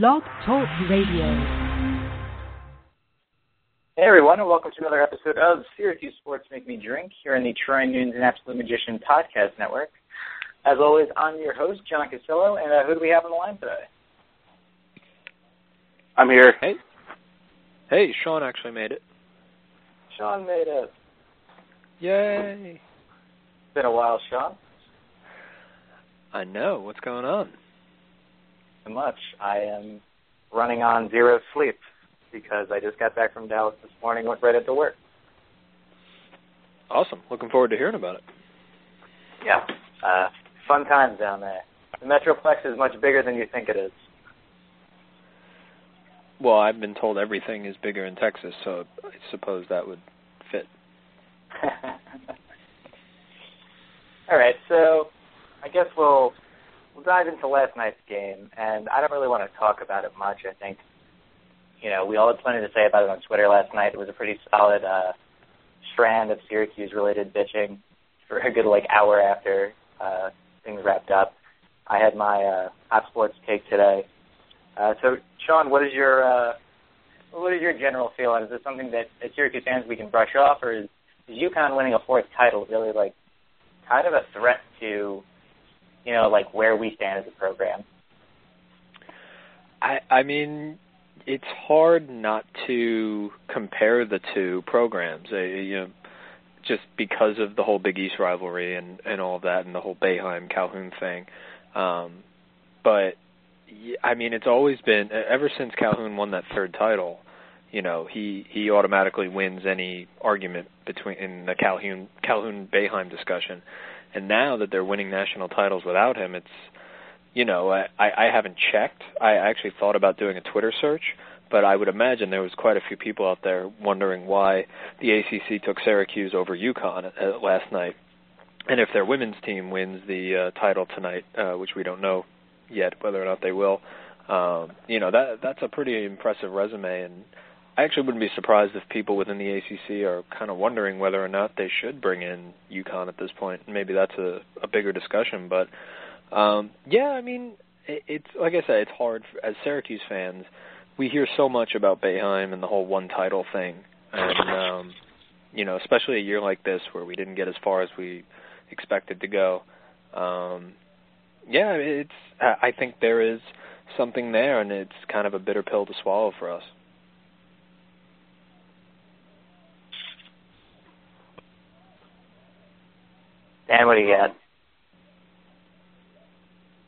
Blog Talk Radio. Hey everyone, and welcome to another episode of Syracuse Sports Make Me Drink here in the Troy Nunes and Absolute Magician podcast network. As always, I'm your host, John Cassillo, and uh, who do we have on the line today? I'm here. Hey. Hey, Sean actually made it. Sean made it. Yay. It's been a while, Sean. I know. What's going on? Not much. I am running on zero sleep because I just got back from Dallas this morning, went right into work. Awesome. Looking forward to hearing about it. Yeah. Uh, fun times down there. The Metroplex is much bigger than you think it is. Well, I've been told everything is bigger in Texas, so I suppose that would fit. All right, so I guess we'll we'll dive into last night's game, and I don't really want to talk about it much. I think, you know, we all had plenty to say about it on Twitter last night. It was a pretty solid uh, strand of Syracuse-related bitching for a good like hour after uh, things wrapped up. I had my uh, hot sports take today. Uh, so, Sean, what is your uh, what is your general feel on? Is this something that as Syracuse fans we can brush off, or is, is UConn winning a fourth title really like kind of a threat to you know, like where we stand as a program? I I mean, it's hard not to compare the two programs. Uh, you know, just because of the whole Big East rivalry and and all of that, and the whole Boeheim Calhoun thing. Um, but I mean, it's always been ever since Calhoun won that third title. You know, he he automatically wins any argument between in the Calhoun Calhoun Boeheim discussion and now that they're winning national titles without him, it's you know I I haven't checked. I actually thought about doing a Twitter search, but I would imagine there was quite a few people out there wondering why the ACC took Syracuse over UConn uh, last night, and if their women's team wins the uh, title tonight, uh, which we don't know yet whether or not they will. Um, you know that that's a pretty impressive resume, and I actually wouldn't be surprised if people within the ACC are kind of wondering whether or not they should bring in UConn at this point. Maybe that's a, a bigger discussion, but um, yeah, I mean, it, it's like I said, it's hard for, as Syracuse fans. We hear so much about Boeheim and the whole one title thing, and um, you know, especially a year like this where we didn't get as far as we expected to go. Um, yeah, it's. I think there is something there, and it's kind of a bitter pill to swallow for us. Dan, what do you got?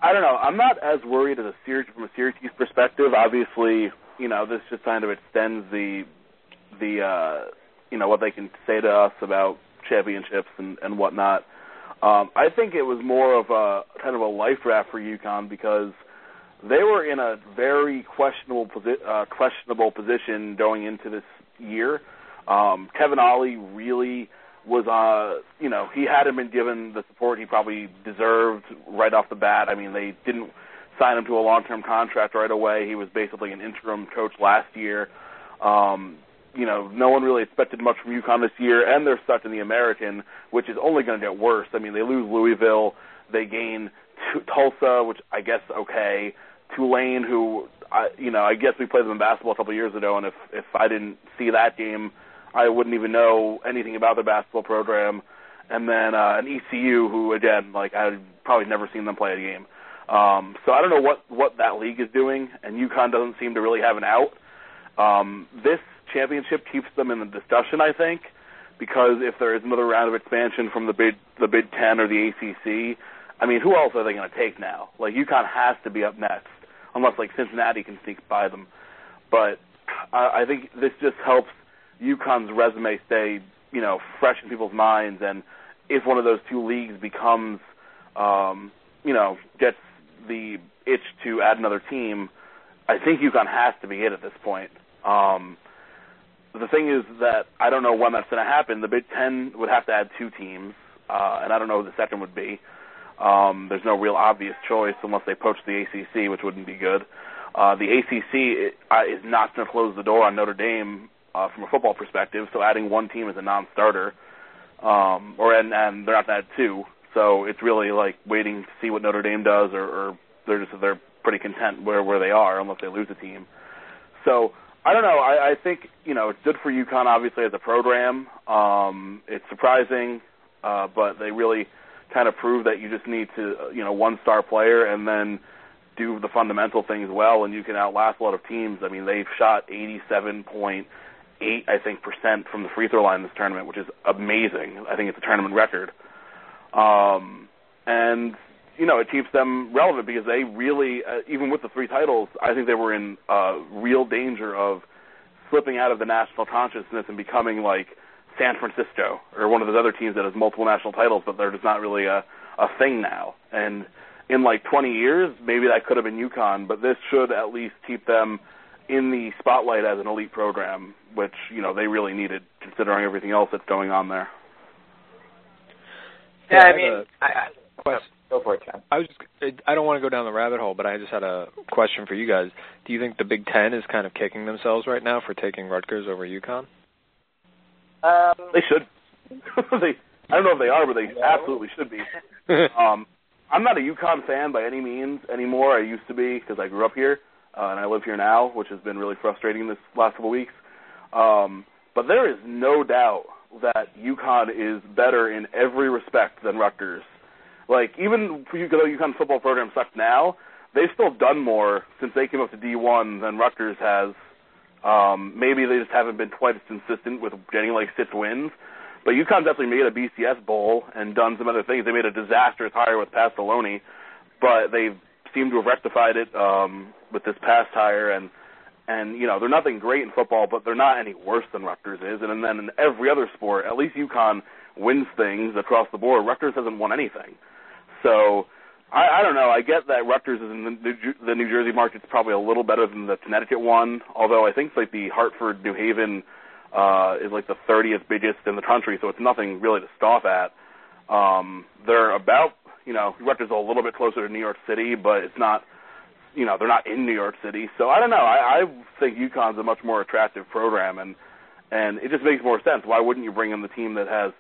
I don't know. I'm not as worried as a Syracuse from a Syracuse perspective. Obviously, you know, this just kind of extends the the uh you know what they can say to us about championships and and whatnot. Um, I think it was more of a kind of a life raft for UConn because they were in a very questionable posi- uh, questionable position going into this year. Um, Kevin Ollie really was uh you know he hadn't been given the support he probably deserved right off the bat. I mean they didn't sign him to a long term contract right away. He was basically an interim coach last year. Um, you know, no one really expected much from UConn this year, and they're stuck in the American, which is only going to get worse. I mean, they lose Louisville, they gain t- Tulsa, which I guess okay, Tulane, who I, you know, I guess we played them in basketball a couple of years ago, and if if I didn't see that game I wouldn't even know anything about their basketball program. And then uh, an ECU, who again, like I've probably never seen them play a game. Um, so I don't know what what that league is doing, and UConn doesn't seem to really have an out. Um, this championship keeps them in the discussion, I think, because if there is another round of expansion from the Big the Big Ten or the ACC, I mean, who else are they going to take now? Like UConn has to be up next, unless like Cincinnati can sneak by them. But I, I think this just helps UConn's resume stay, you know, fresh in people's minds, and if one of those two leagues becomes, um, you know, gets the itch to add another team, I think UConn has to be it at this point. Um, the thing is that I don't know when that's going to happen. The Big Ten would have to add two teams, uh, and I don't know who the second would be. Um, there's no real obvious choice unless they poach the ACC, which wouldn't be good. Uh, the ACC is not going to close the door on Notre Dame uh, from a football perspective, so adding one team as a non-starter, um, or and, and they're not add two, so it's really like waiting to see what Notre Dame does, or, or they're just they're pretty content where where they are unless they lose a team. So I don't know. I, I think you know it's good for UConn obviously as a program. Um, it's surprising, uh, but they really kind of prove that you just need to you know one star player and then do the fundamental things well, and you can outlast a lot of teams. I mean, they've shot 87.8, I think, percent from the free throw line in this tournament, which is amazing. I think it's a tournament record. Um, and you know, it keeps them relevant because they really, uh, even with the three titles, I think they were in uh, real danger of slipping out of the national consciousness and becoming like San Francisco or one of those other teams that has multiple national titles, but they're just not really a a thing now. And in like 20 years, maybe that could have been UConn, but this should at least keep them in the spotlight as an elite program, which you know they really needed considering everything else that's going on there. Yeah, I mean, I, I, question. Go for it, John. I was just, I don't want to go down the rabbit hole, but I just had a question for you guys. Do you think the Big Ten is kind of kicking themselves right now for taking Rutgers over UConn? Um, They should. they, I don't know if they are, but they absolutely should be. Um, I'm not a UConn fan by any means anymore. I used to be because I grew up here uh, and I live here now, which has been really frustrating this last couple weeks. Um, but there is no doubt that UConn is better in every respect than Rutgers. Like even though UConn football program sucks now, they've still done more since they came up to D1 than Rutgers has. Um, maybe they just haven't been quite as consistent with getting like six wins. But UConn's definitely made a BCS bowl and done some other things. They made a disastrous hire with Pasqualoni, but they seem to have rectified it um, with this past hire. And and you know they're nothing great in football, but they're not any worse than Rutgers is. And, and then in every other sport, at least UConn wins things across the board. Rutgers hasn't won anything. So I, I don't know. I get that Rutgers is in the New, the New Jersey market's probably a little better than the Connecticut one. Although I think like the Hartford, New Haven uh, is like the 30th biggest in the country, so it's nothing really to scoff at. Um, they're about you know Rutgers is a little bit closer to New York City, but it's not you know they're not in New York City. So I don't know. I, I think UConn's a much more attractive program, and and it just makes more sense. Why wouldn't you bring in the team that has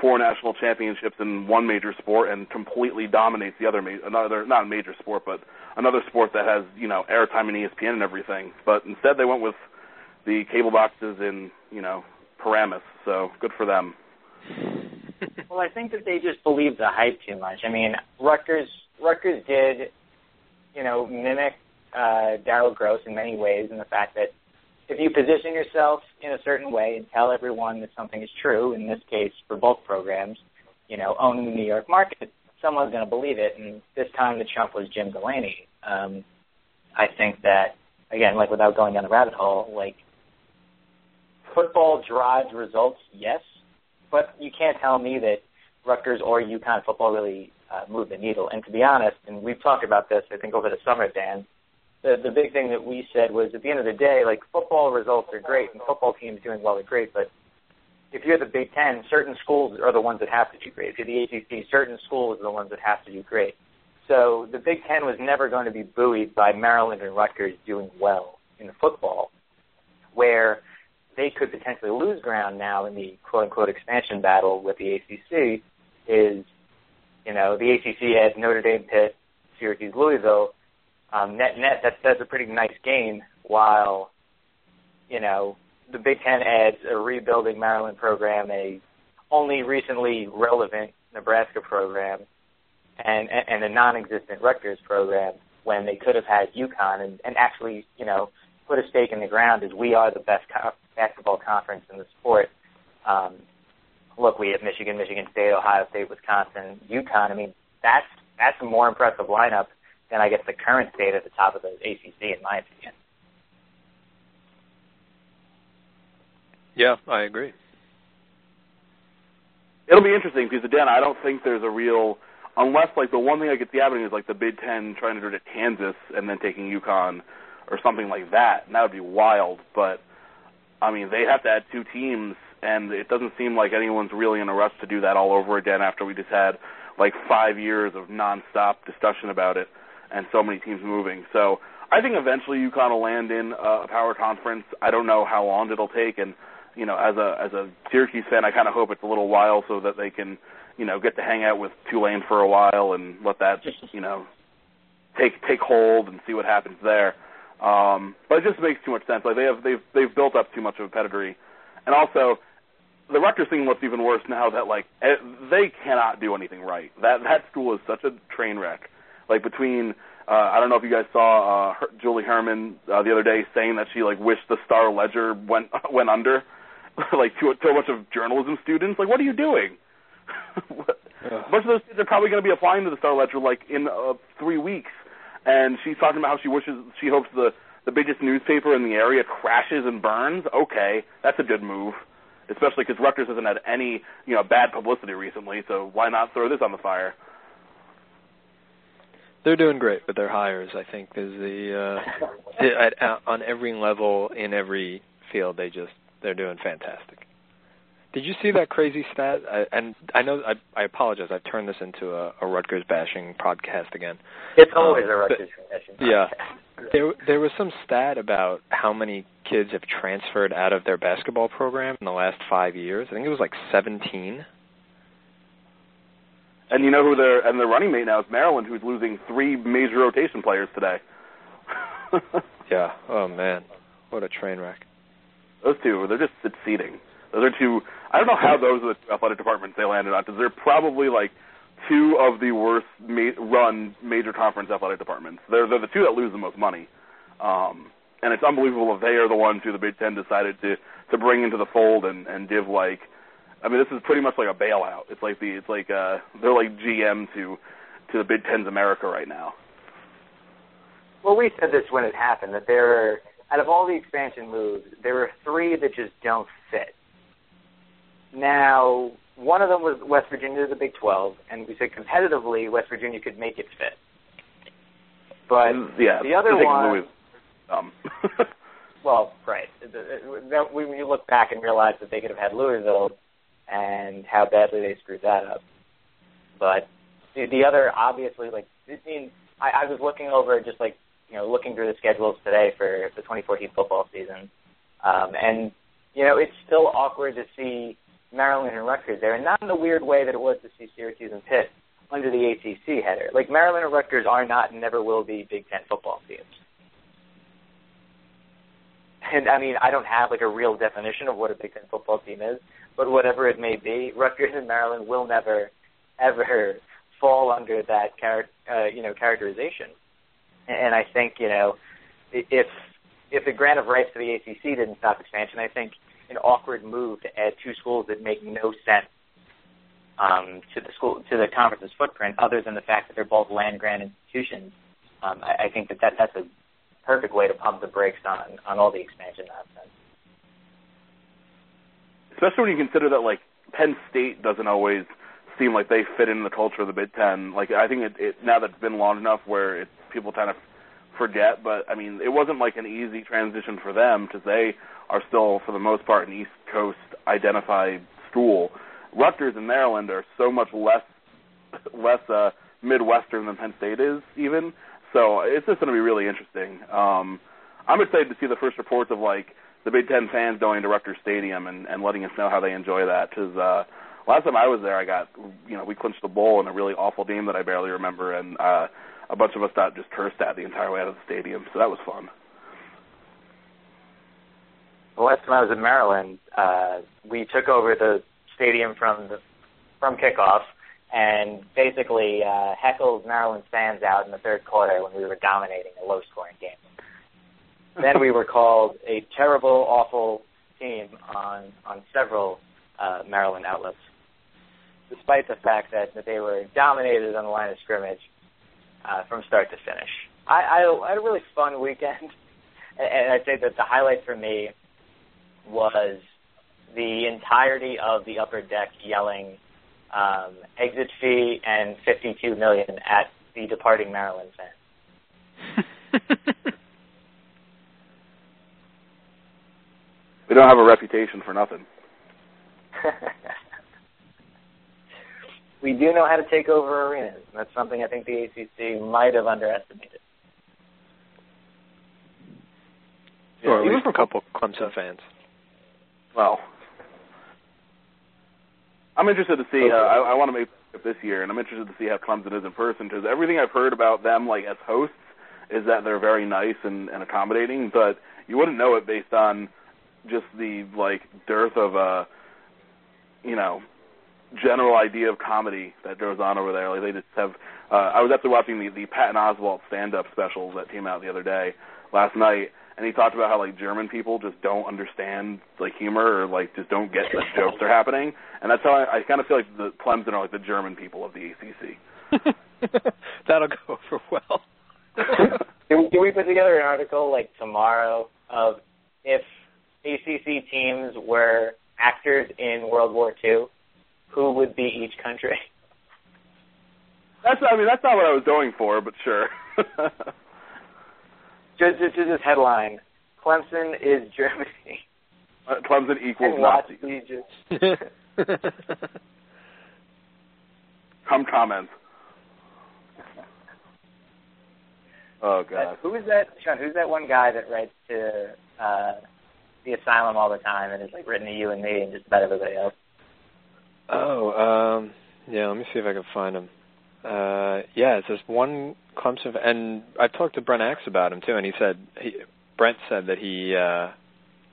four national championships in one major sport and completely dominates the other ma- another not a major sport but another sport that has you know airtime and ESPN and everything. But instead they went with the cable boxes in you know Paramus. So good for them. well, I think that they just believe the hype too much. I mean, Rutgers Rutgers did, you know, mimic uh, Daryl Gross in many ways, in the fact that if you position yourself in a certain way and tell everyone that something is true, in this case for both programs, you know, owning the New York market, someone's going to believe it. And this time the Trump was Jim Delany. Um, I think that, again, like without going down the rabbit hole, like football drives results, yes, but you can't tell me that Rutgers or UConn football really uh, move the needle. And to be honest, and we've talked about this, I think, over the summer, Dan, the the big thing that we said was at the end of the day, like football results are great and football teams doing well are great, but if you're the Big Ten, certain schools are the ones that have to do great. If you're the ACC, certain schools are the ones that have to do great. So the Big Ten was never going to be buoyed by Maryland and Rutgers doing well in football, where they could potentially lose ground now in the quote unquote expansion battle with the ACC is, you know, the ACC has Notre Dame, Pitt, Syracuse, Louisville. Um, net net, that's that's a pretty nice gain. While, you know, the Big Ten adds a rebuilding Maryland program, a only recently relevant Nebraska program, and and a non-existent Rutgers program when they could have had UConn and, and actually, you know, put a stake in the ground as we are the best co- basketball conference in the sport. Um, look, we have Michigan, Michigan State, Ohio State, Wisconsin, UConn. I mean, that's that's a more impressive lineup than I guess the current state at the top of the ACC, in my opinion. Yeah, I agree. It'll be interesting because again, I don't think there's a real unless like the one thing I get the avenue is like the Big Ten trying to do it at Kansas and then taking UConn. Or something like that. And that would be wild. But I mean, they have to add two teams, and it doesn't seem like anyone's really in a rush to do that all over again after we just had like five years of nonstop discussion about it and so many teams moving. So I think eventually you kind of land in a power conference. I don't know how long it'll take, and you know, as a as a Syracuse fan, I kind of hope it's a little while so that they can, you know, get to hang out with Tulane for a while and let that, you know, take take hold and see what happens there. Um, but it just makes too much sense. Like they have they've they've built up too much of a pedigree, and also the Rutgers thing looks even worse now that like they cannot do anything right. That that school is such a train wreck. Like between uh, I don't know if you guys saw uh, her, Julie Hermann uh, the other day saying that she like wished the Star Ledger went went under, like to, to a bunch of journalism students. Like, what are you doing? a bunch of those kids are probably going to be applying to the Star Ledger like in uh, three weeks and she's talking about how she wishes she hopes the the biggest newspaper in the area crashes and burns. Okay, that's a good move, especially because Rutgers hasn't had any you know bad publicity recently. So why not throw this on the fire? They're doing great with their hires. I think is the uh, at, at, on every level in every field. They just they're doing fantastic. Did you see that crazy stat? I, and I know I, I apologize. I've turned this into a, a Rutgers bashing podcast again. It's always um, a Rutgers bashing. Podcast. Yeah, there there was some stat about how many kids have transferred out of their basketball program in the last five years. I think it was like seventeen. And you know who their and their running mate now is Maryland, who's losing three major rotation players today. yeah. Oh man, what a train wreck. Those two, they're just succeeding. Those are two. I don't know how those are the athletic departments they landed on because they're probably like two of the worst ma- run major conference athletic departments. They're they're the two that lose the most money, um, and it's unbelievable if they are the ones who the Big Ten decided to to bring into the fold and and give like. I mean, this is pretty much like a bailout. It's like the it's like uh they're like GM to to the Big Ten's America right now. Well, we said this when it happened that there are out of all the expansion moves, there are three that just don't fit. Now, one of them was West Virginia to the Big 12, and we said competitively West Virginia could make it fit. But yeah, the other one, um. well, right. When you look back and realize that they could have had Louisville, and how badly they screwed that up. But the, the other, obviously, like I mean, I, I was looking over just like you know looking through the schedules today for the 2014 football season, um, and you know it's still awkward to see Maryland and Rutgers there, and not in the weird way that it was to see Syracuse and Pitt under the ACC header. Like Maryland and Rutgers are not and never will be Big Ten football teams. And I mean, I don't have like a real definition of what a Big Ten football team is, but whatever it may be, Rutgers and Maryland will never, ever fall under that char- uh, you know characterization. And I think you know if if the grant of rights to the ACC didn't stop expansion, I think an awkward move to add two schools that make no sense um, to the school to the conference's footprint, other than the fact that they're both land grant institutions. Um, I, I think that, that that's a perfect way to pump the brakes on on all the expansion nonsense. Especially when you consider that like Penn State doesn't always seem like they fit in the culture of the Big Ten. Like I think it, it now that it's been long enough where it, people kind of forget, but I mean it wasn't like an easy transition for them because they are still, for the most part, an East Coast identified school. Rutgers and Maryland are so much less less uh, Midwestern than Penn State is, even. So it's just going to be really interesting. Um, I'm excited to see the first reports of like the Big Ten fans going to Rutgers Stadium and, and letting us know how they enjoy that. Because uh, last time I was there, I got you know we clinched a bowl in a really awful game that I barely remember, and uh, a bunch of us got just cursed at the entire way out of the stadium. So that was fun the last time I was in Maryland, uh, we took over the stadium from the from kickoff and basically uh, heckled Maryland fans out in the third quarter when we were dominating a low-scoring game. then we were called a terrible, awful team on on several uh, Maryland outlets, despite the fact that, that they were dominated on the line of scrimmage uh, from start to finish. I, I, I had a really fun weekend, and I'd say that the highlight for me was the entirety of the upper deck yelling um, exit fee and 52 million at the departing Maryland fan. We don't have a reputation for nothing. we do know how to take over arenas. That's something I think the ACC might have underestimated. Or at least a couple Clemson fans. Well, I'm interested to see. Uh, I, I want to make it this year, and I'm interested to see how Clemson is in person because everything I've heard about them, like as hosts, is that they're very nice and, and accommodating. But you wouldn't know it based on just the like dearth of uh, you know, general idea of comedy that goes on over there. Like they just have. Uh, I was actually watching the the Patton Oswalt stand-up special that came out the other day last night, and he talked about how like German people just don't understand like humor or like just don't get that jokes are happening, and that's how I, I kind of feel like the Clemson are like the German people of the ACC. That'll go over well. can, can we put together an article like tomorrow of if ACC teams were actors in World War II, who would be each country? That's I mean that's not what I was going for, but sure. just, just, just this headline: Clemson is Germany. Uh, Clemson equals and Nazis. Just... Come comments. Oh god. who is that, Sean? Who's that one guy that writes to uh, the asylum all the time and is like written to you and me and just about everybody else? Oh, um, yeah. Let me see if I can find him. Uh, yeah, it's this one Clemson, and I've talked to Brent Axe about him too, and he said he, Brent said that he uh,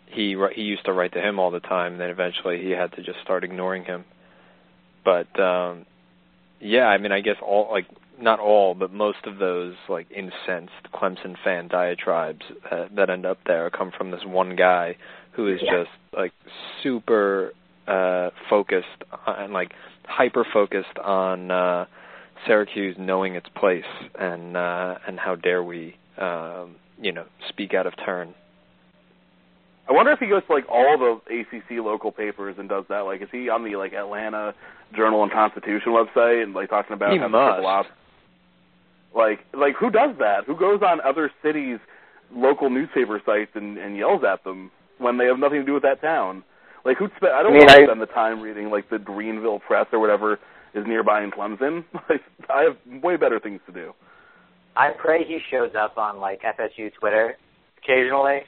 he he used to write to him all the time, and then eventually he had to just start ignoring him. But um, yeah, I mean, I guess all like not all, but most of those like incensed Clemson fan diatribes uh, that end up there come from this one guy who is Yeah. just like super uh focused and like hyper focused on uh Syracuse knowing its place and uh and how dare we um you know speak out of turn. I wonder if he goes to like all the ACC local papers and does that. Like, is he on the like Atlanta Journal and Constitution website and like talking about He how the must. triple op- Like, like who does that? Who goes on other cities' local newspaper sites and, and yells at them when they have nothing to do with that town? Like, who'd spend? I don't I mean, want to I- spend the time reading like the Greenville Press or whatever is nearby in Clemson. Like, I have way better things to do. I pray he shows up on like FSU Twitter occasionally,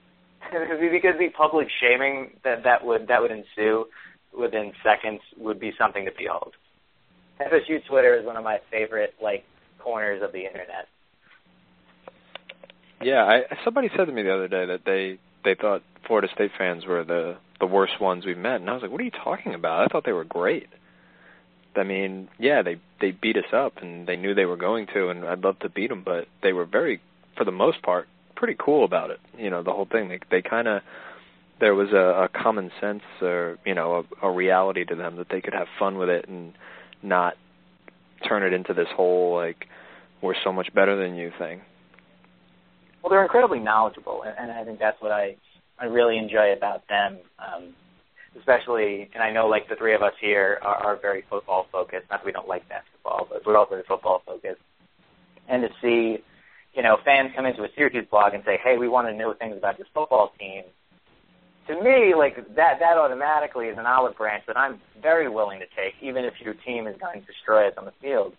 because the public shaming that that would that would ensue within seconds would be something to behold. FSU Twitter is one of my favorite like corners of the internet. Yeah, I somebody said to me the other day that they they thought Florida State fans were the the worst ones we've met, and I was like, "What are you talking about? I thought they were great." I mean, yeah, they they beat us up, and they knew they were going to, and I'd love to beat them, but they were very, for the most part, pretty cool about it. You know, the whole thing. They they kind of there was a, a common sense or you know a, a reality to them that they could have fun with it and not turn it into this whole like we're so much better than you thing. Well, they're incredibly knowledgeable, and, and I think that's what I I really enjoy about them. Um, especially, and I know like the three of us here are, are very football focused. Not that we don't like basketball, but we're all very football focused. And to see, you know, fans come into a Syracuse blog and say, "Hey, we want to know things about this football team." To me, like that, that automatically is an olive branch that I'm very willing to take, even if your team is going to destroy us on the field.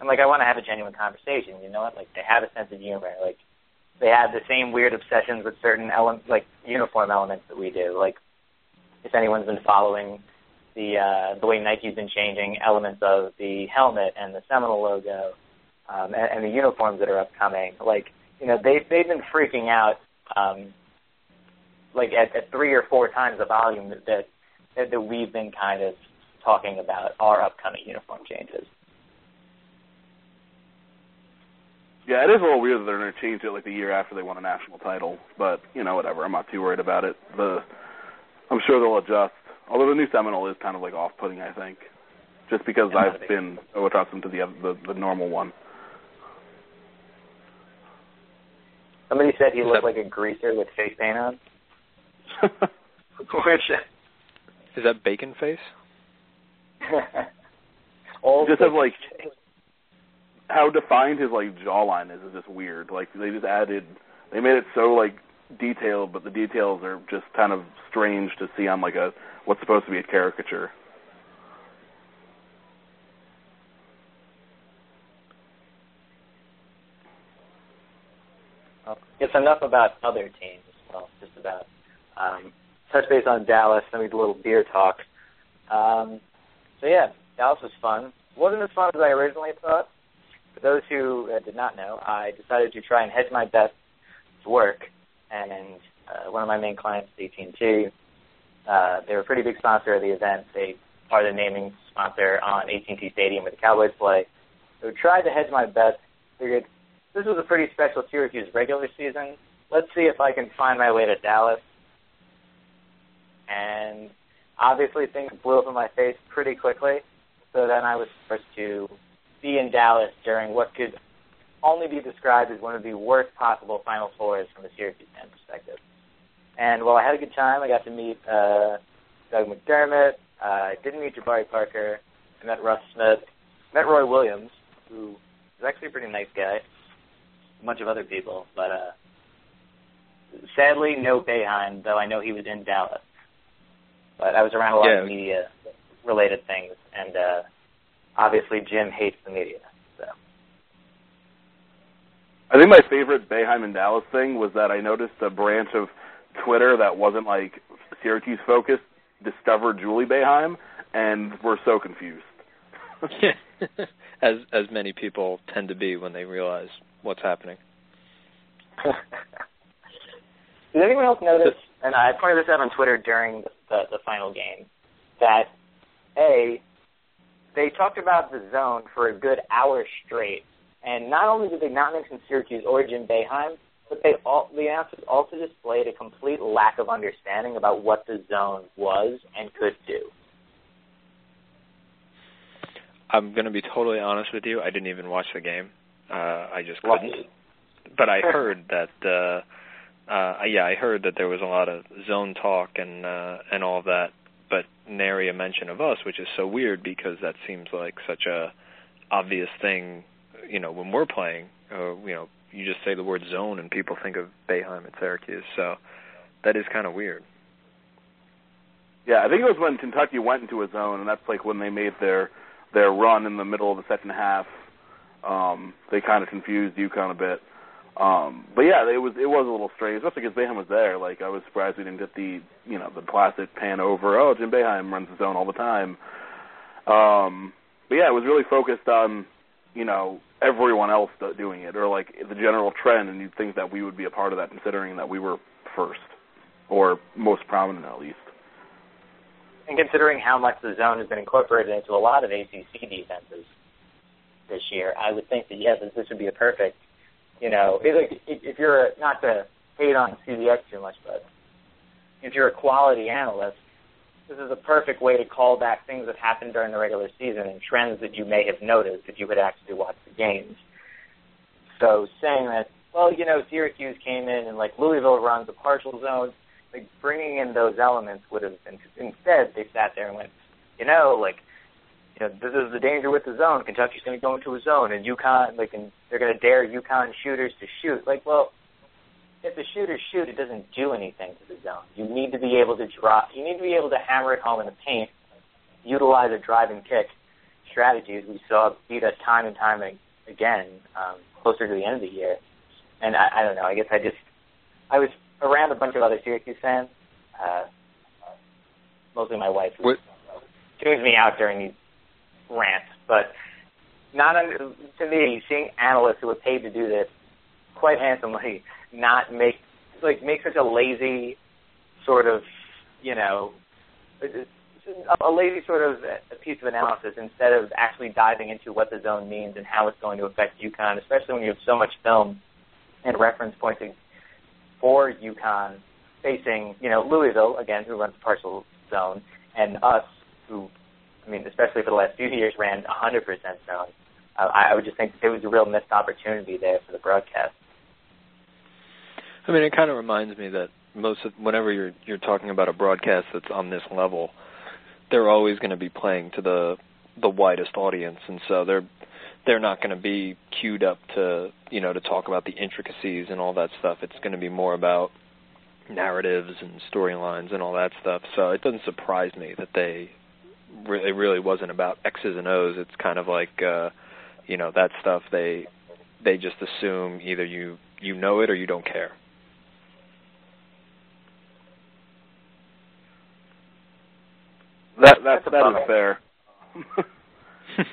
And like, I want to have a genuine conversation. You know what? Like, they have a sense of humor. Like, they have the same weird obsessions with certain elements, like uniform elements that we do. Like, if anyone's been following the uh, the way Nike's been changing elements of the helmet and the Seminole logo um, and, and the uniforms that are upcoming, like you know they they've been freaking out um, like at, at three or four times the volume that, that that we've been kind of talking about our upcoming uniform changes. Yeah, it is a little weird that they're going to change it like the year after they won a national title, but you know, whatever. I'm not too worried about it. The I'm sure they'll adjust. Although the new Seminole is kind of like off-putting, I think, just because Yeah, I've been so accustomed to the the, the normal one. Somebody said he looked that- like a greaser with face paint on. Which Is that bacon face? all just have like how defined his like jawline is is just weird. Like they just added, they made it so like detailed, but the details are just kind of strange to see on like a what's supposed to be a caricature. It's enough about other teams. As well, just about. Um, touch base on Dallas. Then we do a little beer talk. Um, so yeah, Dallas was fun. wasn't as fun as I originally thought. For those who uh, did not know, I decided to try and hedge my bets to work, and uh, one of my main clients, AT&T, uh, they were a pretty big sponsor of the event. They are the naming sponsor on AT&T Stadium where the Cowboys play. So tried to hedge my bets. Figured this was a pretty special Syracuse regular season. Let's see if I can find my way to Dallas. And obviously things blew up in my face pretty quickly. So then I was forced to be in Dallas during what could only be described as one of the worst possible Final Fours from a Syracuse fan perspective. And while I had a good time, I got to meet uh, Doug McDermott. Uh, I didn't meet Jabari Parker. I met Russ Smith. Met Roy Williams, who is actually a pretty nice guy. A bunch of other people, but uh, sadly, no Boeheim, though I know he was in Dallas. But I was around a lot yeah. of media related things, and uh, obviously Jim hates the media. So I think my favorite Boeheim and Dallas thing was that I noticed a branch of Twitter that wasn't like Syracuse focused discovered Juli Boeheim and were so confused. as as many people tend to be when they realize what's happening. Did anyone else notice? And I pointed this out on Twitter during the, the, the final game that a they talked about the zone for a good hour straight, and not only did they not mention Syracuse or Jim Boeheim, but they all the announcers also displayed a complete lack of understanding about what the zone was and could do. I'm going to be totally honest with you. I didn't even watch the game. Uh, I just couldn't. But I heard that. Uh, uh, yeah, I heard that there was a lot of zone talk and uh, and all of that, but nary a mention of us, which is so weird because that seems like such a obvious thing. You know, when we're playing, uh, you know, you just say the word zone and people think of Boeheim and Syracuse. So that is kind of weird. Yeah, I think it was when Kentucky went into a zone, and that's like when they made their their run in the middle of the second half. Um, they kind of confused UConn a bit. Um, but yeah, it was it was a little strange, especially because Boeheim was there. Like I was surprised we didn't get the you know the classic pan over. Oh, Jim Boeheim runs the zone all the time. Um, but yeah, it was really focused on you know everyone else doing it, or like the general trend, and you'd think that we would be a part of that, considering that we were first or most prominent at least. And considering how much the zone has been incorporated into a lot of ACC defenses this year, I would think that yes, this would be a perfect you know, like if you're not to hate on CBS too much, but if you're a quality analyst, this is a perfect way to call back things that happened during the regular season and trends that you may have noticed if you had actually watched the games. So saying that, well, you know, Syracuse came in and like Louisville runs a partial zone, like bringing in those elements would have been. Instead, they sat there and went, you know, like you know, this is the danger with the zone. Kentucky's going to go into a zone, and UConn, like, and they're going to dare UConn shooters to shoot. Like, well, if the shooters shoot, it doesn't do anything to the zone. You need to be able to drop. You need to be able to hammer it home in the paint, utilize a drive and kick strategy, as we saw beat us time and time again um, closer to the end of the year. And I, I don't know. I guess I just I was around a bunch of other Syracuse fans, uh, mostly my wife, who what? tunes me out during these rant, but not under, to me, seeing analysts who are paid to do this quite handsomely not make like make such a lazy sort of you know a lazy sort of a piece of analysis instead of actually diving into what the zone means and how it's going to affect UConn, especially when you have so much film and reference pointing for UConn facing, you know, Louisville, again, who runs partial zone, and us, who I mean, especially for the last few years, ran 100% zone. Uh, I would just think there was a real missed opportunity there for the broadcast. I mean, it kind of reminds me that most of whenever you're you're talking about a broadcast that's on this level, they're always going to be playing to the the widest audience, and so they're they're not going to be queued up to you know to talk about the intricacies and all that stuff. It's going to be more about narratives and storylines and all that stuff. So it doesn't surprise me that they really, really wasn't about X's and O's. It's kind of like uh, you know that stuff they they just assume either you you know it or you don't care. That that that is fair.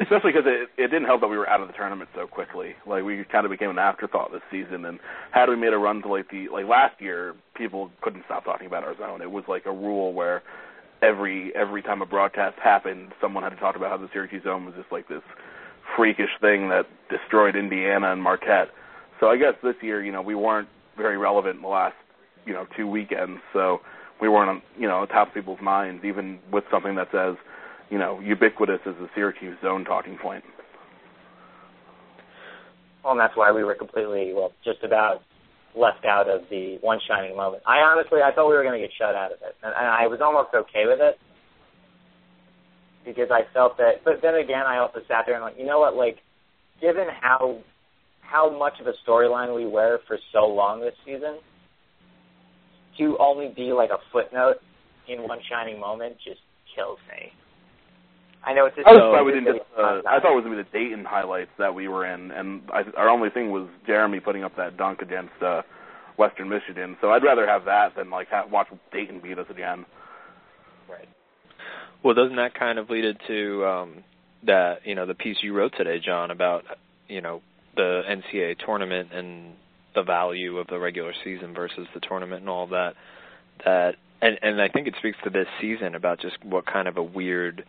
Especially because it it didn't help that we were out of the tournament so quickly. Like we kind of became an afterthought this season. And had we made a run to like the like last year, people couldn't stop talking about our zone. It was like a rule where every every time a broadcast happened, someone had to talk about how the Syracuse zone was just like this freakish thing that destroyed Indiana and Marquette. So I guess this year, you know, we weren't very relevant in the last, you know, two weekends. So we weren't on, you know, top of people's minds, even with something that's as, you know, ubiquitous as the Syracuse zone talking point. Well, and that's why we were completely, well, just about left out of the one shining moment. I honestly, I thought we were going to get shut out of it, and, and I was almost okay with it because I felt that. But then again, I also sat there and like, you know what, like, given how how much of a storyline we were for so long this season, to only be like a footnote in one shining moment just kills me. I know it's. Just I was glad we didn't. Uh, I thought it was gonna be the Dayton highlights that we were in, and I, our only thing was Jerami putting up that dunk against uh, Western Michigan. So I'd rather have that than like have, watch Dayton beat us again. Right. Well, doesn't that kind of lead into um, that you know the piece you wrote today, John, about you know the NCAA tournament and the value of the regular season versus the tournament and all that. That and and I think it speaks to this season about just what kind of a weird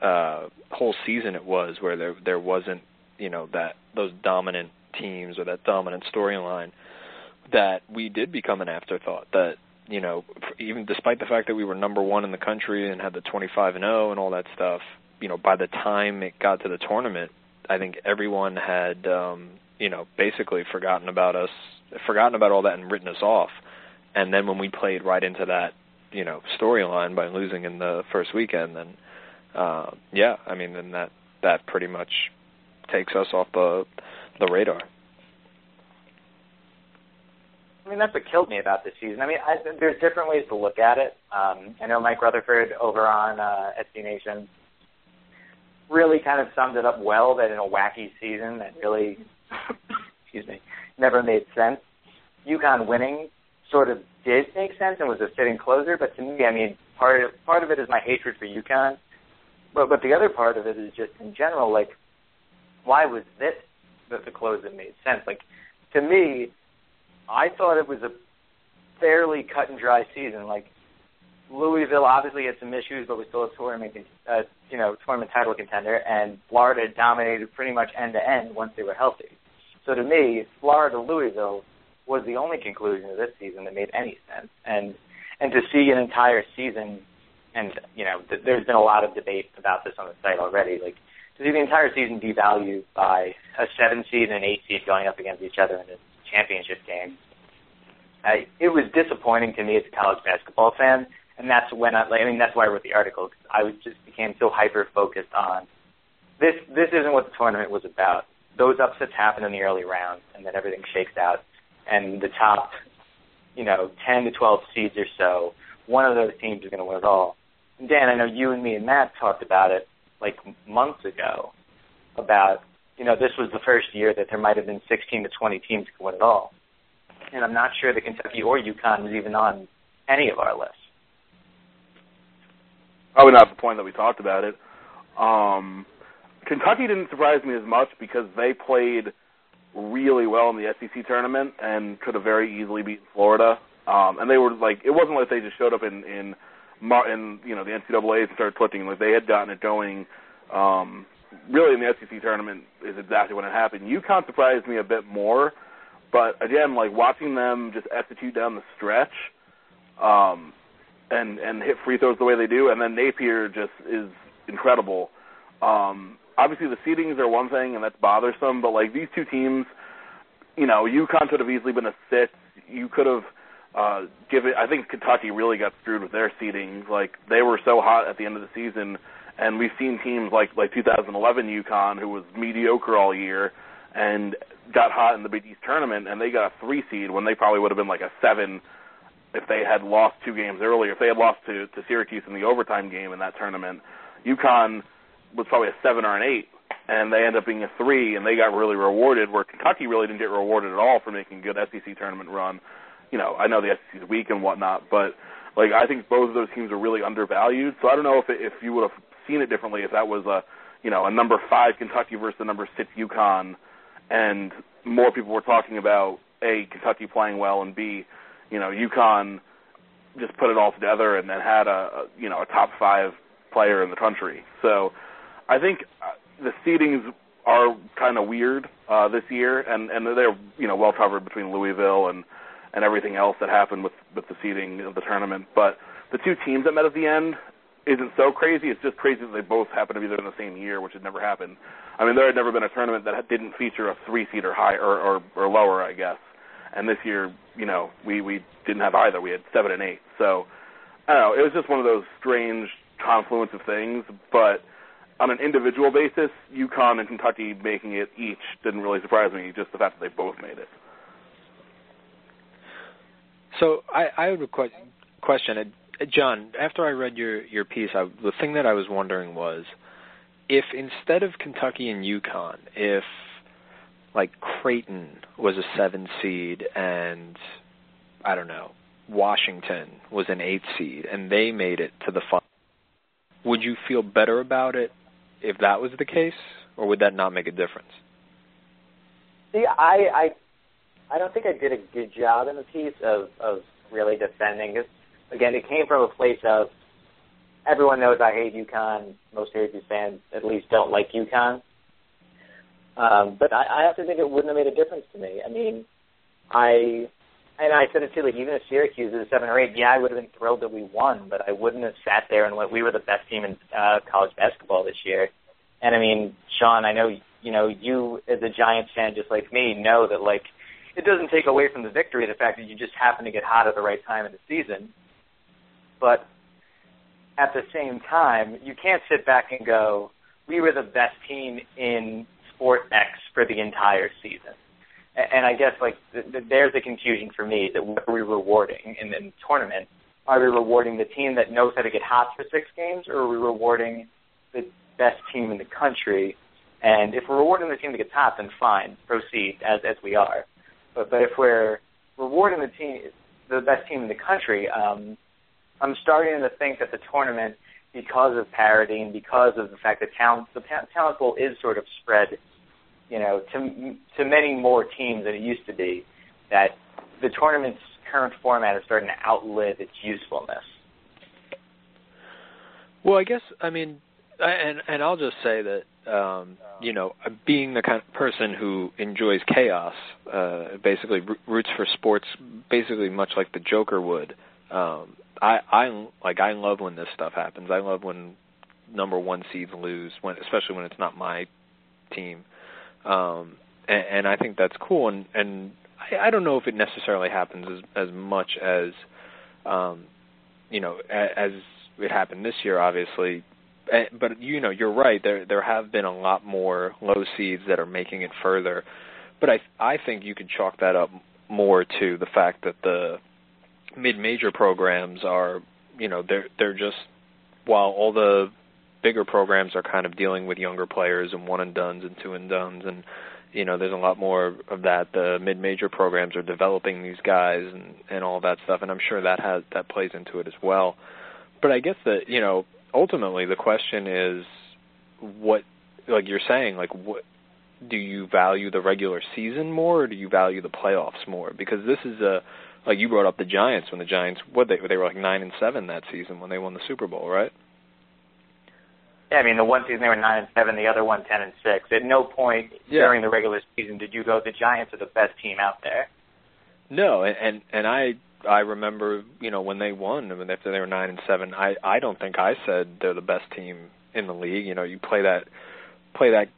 uh whole season it was where there there wasn't you know that those dominant teams or that dominant storyline that we did become an afterthought that you know even despite the fact that we were number 1 in the country and had the 25 and 0 and all that stuff you know by the time it got to the tournament I think everyone had um you know basically forgotten about us forgotten about all that and written us off and then when we played right into that you know storyline by losing in the first weekend then uh, yeah, I mean, then that that pretty much takes us off the the radar. I mean, that's what killed me about this season. I mean, I, there's different ways to look at it. Um, I know Mike Rutherford over on uh, SB Nation really kind of summed it up well. That in a wacky season that really, excuse me, never made sense. UConn winning sort of did make sense and was a fitting closer. But to me, I mean, part of, part of it is my hatred for UConn but but the other part of it is just in general, like, why was this the, the close that made sense? Like, to me, I thought it was a fairly cut and dry season. Like, Louisville obviously had some issues, but was still a tournament, uh, you know, tournament title contender, and Florida dominated pretty much end to end once they were healthy. So to me, Florida Louisville was the only conclusion of this season that made any sense, and and to see an entire season and you know, th- there's been a lot of debate about this on the site already. Like, to see the entire season devalued by a seven seed and an eight seed going up against each other in a championship game, I, it was disappointing to me as a college basketball fan, and that's when I, I mean, that's why I wrote the article. Cause I was just became so hyper focused on this. This isn't what the tournament was about. Those upsets happen in the early rounds, and then everything shakes out, and the top, you know, ten to twelve seeds or so, one of those teams is going to win it all. And Dan, I know you and me and Matt talked about it like months ago about you know this was the first year that there might have been 16 to 20 teams to win it all, and I'm not sure that Kentucky or UConn was even on any of our lists. Probably not the point that we talked about it. Um, Kentucky didn't surprise me as much because they played really well in the SEC tournament and could have very easily beaten Florida. Um, and they were like, it wasn't like they just showed up in in and you know the NCAA and started clicking. Like they had gotten it going. Um, really, in the SEC tournament is exactly when it happened. UConn surprised me a bit more, but again, like watching them just execute down the stretch, um, and and hit free throws the way they do, and then Napier just is incredible. Um, obviously, the seedings are one thing, and that's bothersome. But like these two teams, you know, UConn could have easily been a six. You could have uh, give it. I think Kentucky really got screwed with their seeding. Like they were so hot at the end of the season, and we've seen teams like like 2011 UConn, who was mediocre all year, and got hot in the Big East tournament, and they got a three seed when they probably would have been like a seven if they had lost two games earlier, if they had lost to to Syracuse in the overtime game in that tournament, UConn was probably a seven or an eight, and they end up being a three, and they got really rewarded. Where Kentucky really didn't get rewarded at all for making a good SEC tournament run. You know, I know the SEC is weak and whatnot, but like I think both of those teams are really undervalued. So I don't know if it, if you would have seen it differently if that was a you know a number five Kentucky versus a number six UConn, and more people were talking about a Kentucky playing well and b you know UConn just put it all together and then had a, a you know a top five player in the country. So I think uh, the seedings are kind of weird uh, this year, and and they're you know well covered between Louisville and and everything else that happened with with the seeding of the tournament. But the two teams that met at the end isn't so crazy. It's just crazy that they both happen to be there in the same year, which had never happened. I mean, there had never been a tournament that didn't feature a three seed or high or, or or lower, I guess. And this year, you know, we we didn't have either. We had seven and eight. So I don't know. It was just one of those strange confluence of things. But on an individual basis, UConn and Kentucky making it each didn't really surprise me. Just the fact that they both made it. So I, I que- question. Uh, John, after I read your your piece, I, the thing that I was wondering was if instead of Kentucky and UConn, if like Creighton was a seven seed and I don't know Washington was an eight seed and they made it to the final, would you feel better about it if that was the case, or would that not make a difference? See, I I I don't think I did a good job in the piece of of really defending it again, it came from a place of everyone knows I hate UConn. Most Syracuse fans at least don't like UConn. Um, but I, I have to think it wouldn't have made a difference to me. I mean, I and I said it too. Like even if Syracuse is seven or eight, yeah, I would have been thrilled that we won, but I wouldn't have sat there and went, we were the best team in uh, college basketball this year. And I mean, Sean, I know you know you as a Giants fan, just like me, know that like it doesn't take away from the victory the fact that you just happen to get hot at the right time in the season. But at the same time, you can't sit back and go, we were the best team in sport X for the entire season. And I guess like there's the confusion for me that what are we rewarding in the tournament? Are we rewarding the team that knows how to get hot for six games, or are we rewarding the best team in the country? And if we're rewarding the team that gets hot, then fine, proceed as as we are. But but if we're rewarding the team, the best team in the country, um, I'm starting to think that the tournament, because of parity and because of the fact that talent, the talent pool is sort of spread, you know, to to many more teams than it used to be, that the tournament's current format is starting to outlive its usefulness. Well, I guess I mean, and and I'll just say that um, you know, being the kind of person who enjoys chaos, uh, basically roots for sports, basically much like the Joker would. Um, I I like I love when this stuff happens. I love when number one seeds lose, when especially when it's not my team. Um, and, and I think that's cool. And and I, I don't know if it necessarily happens as as much as, um, you know, as it happened this year, obviously. But you know, you're right. There there have been a lot more low seeds that are making it further. But I I think you could chalk that up more to the fact that the mid-major programs are, you know, they're they're just while all the bigger programs are kind of dealing with younger players and one and dones and two and dones and you know there's a lot more of that. The mid major programs are developing these guys and and all that stuff and I'm sure that has that plays into it as well. But I guess that you know ultimately the question is what like you're saying like what do you value the regular season more or do you value the playoffs more? Because this is a like you brought up the Giants when the Giants what they they were like nine and seven that season when they won the Super Bowl, right? Yeah, I mean the one season they were nine and seven, the other one ten and six. At no point yeah. during the regular season did you go, the Giants are the best team out there. No, and and, and I I remember you know when they won, I mean after they were nine and seven, I I don't think I said they're the best team in the league. You know, you play that play that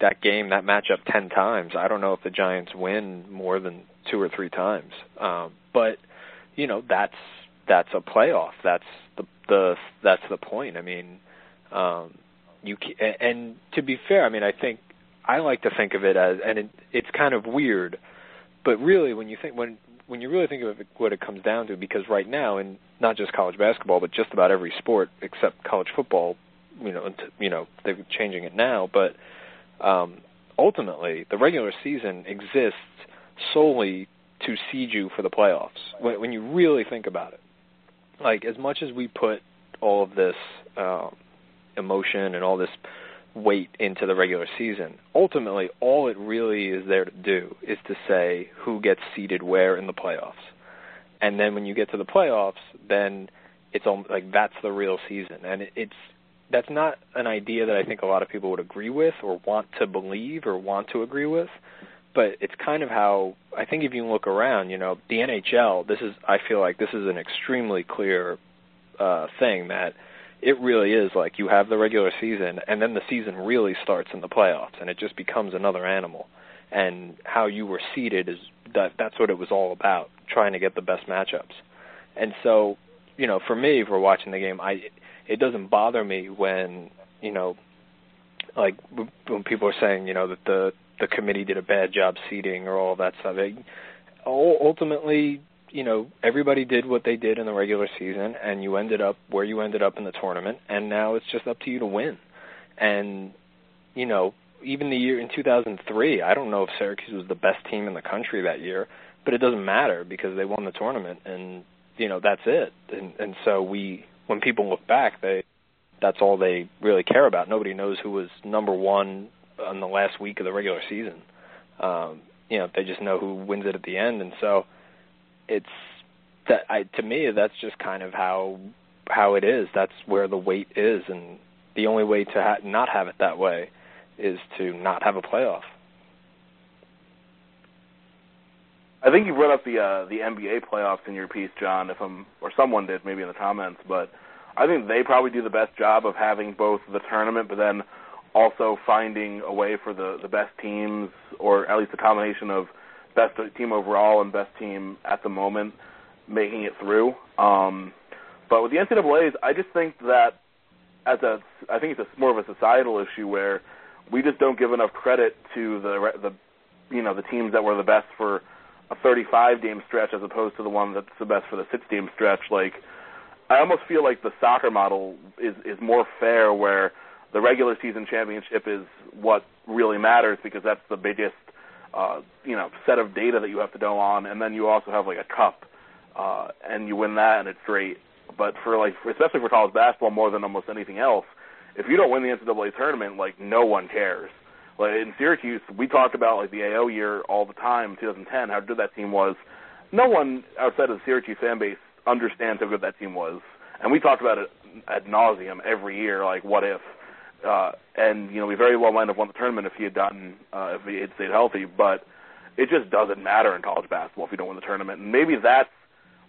that game that matchup ten times. I don't know if the Giants win more than two or three times. Um, but you know that's that's a playoff. That's the the that's the point. I mean, um, you and to be fair, I mean I think I like to think of it as and it, it's kind of weird, but really when you think when when you really think of it, what it comes down to, because right now, in not just college basketball, but just about every sport except college football, you know, you know, they're changing it now, but um, ultimately, the regular season exists solely to seed you for the playoffs. When, when you really think about it, like as much as we put all of this um, emotion and all this weight into the regular season, ultimately, all it really is there to do is to say who gets seeded where in the playoffs. And then when you get to the playoffs, then it's almost like that's the real season, and it, it's that's not an idea that I think a lot of people would agree with or want to believe or want to agree with but it's kind of how I think if you look around, you know, the NHL, this is I feel like this is an extremely clear uh thing that it really is like you have the regular season and then the season really starts in the playoffs and it just becomes another animal. And how you were seeded is that that's what it was all about, trying to get the best matchups. And so, you know, for me for watching the game, I it doesn't bother me when, you know, like when people are saying, you know, that the the committee did a bad job seeding or all that stuff. It, ultimately, you know, everybody did what they did in the regular season, and you ended up where you ended up in the tournament, and now it's just up to you to win. And you know, even the year in 2003, I don't know if Syracuse was the best team in the country that year, but it doesn't matter because they won the tournament, and you know that's it. And and so we, when people look back, they that's all they really care about. Nobody knows who was number one on the last week of the regular season. Um, you know, they just know who wins it at the end, and so it's that. I to me, that's just kind of how how it is. That's where the weight is, and the only way to ha- not have it that way is to not have a playoff. I think you brought up the uh, the NBA playoffs in your piece, John. If I'm or someone did, maybe in the comments, but I think they probably do the best job of having both the tournament, but then also finding a way for the the best teams, or at least a combination of best team overall and best team at the moment, making it through. Um, but with the NCAA's, I just think that as a, I think it's a, more of a societal issue where we just don't give enough credit to the the you know the teams that were the best for a 35 game stretch as opposed to the one that's the best for the six game stretch. Like I almost feel like the soccer model is is more fair where the regular season championship is what really matters because that's the biggest uh, you know set of data that you have to go on, and then you also have like a cup, uh, and you win that, and it's great. But for like, especially for college basketball, more than almost anything else, if you don't win the NCAA tournament, like no one cares. Like in Syracuse, we talked about like the AO year all the time, 2010, how good that team was. No one outside of the Syracuse fan base understands how good that team was, and we talked about it ad nauseum every year. Like, what if? Uh, and you know we very well might have won the tournament if he had gotten uh, if he had stayed healthy. But it just doesn't matter in college basketball if you don't win the tournament, and maybe that's